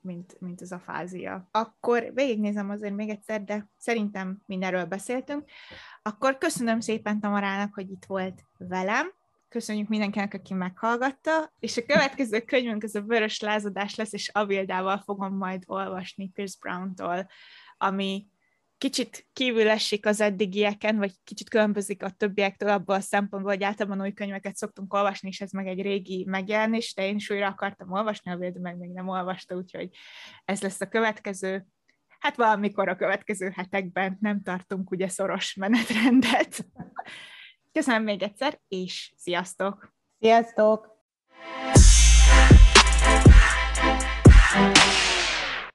mint, mint ez a fázia. Akkor végignézem azért még egyszer, de szerintem mindenről beszéltünk. Akkor köszönöm szépen Tamarának, hogy itt volt velem Köszönjük mindenkinek, aki meghallgatta, és a következő könyvünk az a Vörös Lázadás lesz, és Avildával fogom majd olvasni Pierce Brown-tól, ami kicsit kívül esik az eddigieken, vagy kicsit különbözik a többiektől abból a szempontból, hogy általában új könyveket szoktunk olvasni, és ez meg egy régi megjelenés, de én is újra akartam olvasni, a Vild meg még nem olvasta, úgyhogy ez lesz a következő. Hát valamikor a következő hetekben nem tartunk ugye szoros menetrendet. Köszönöm még egyszer, és sziasztok! Sziasztok!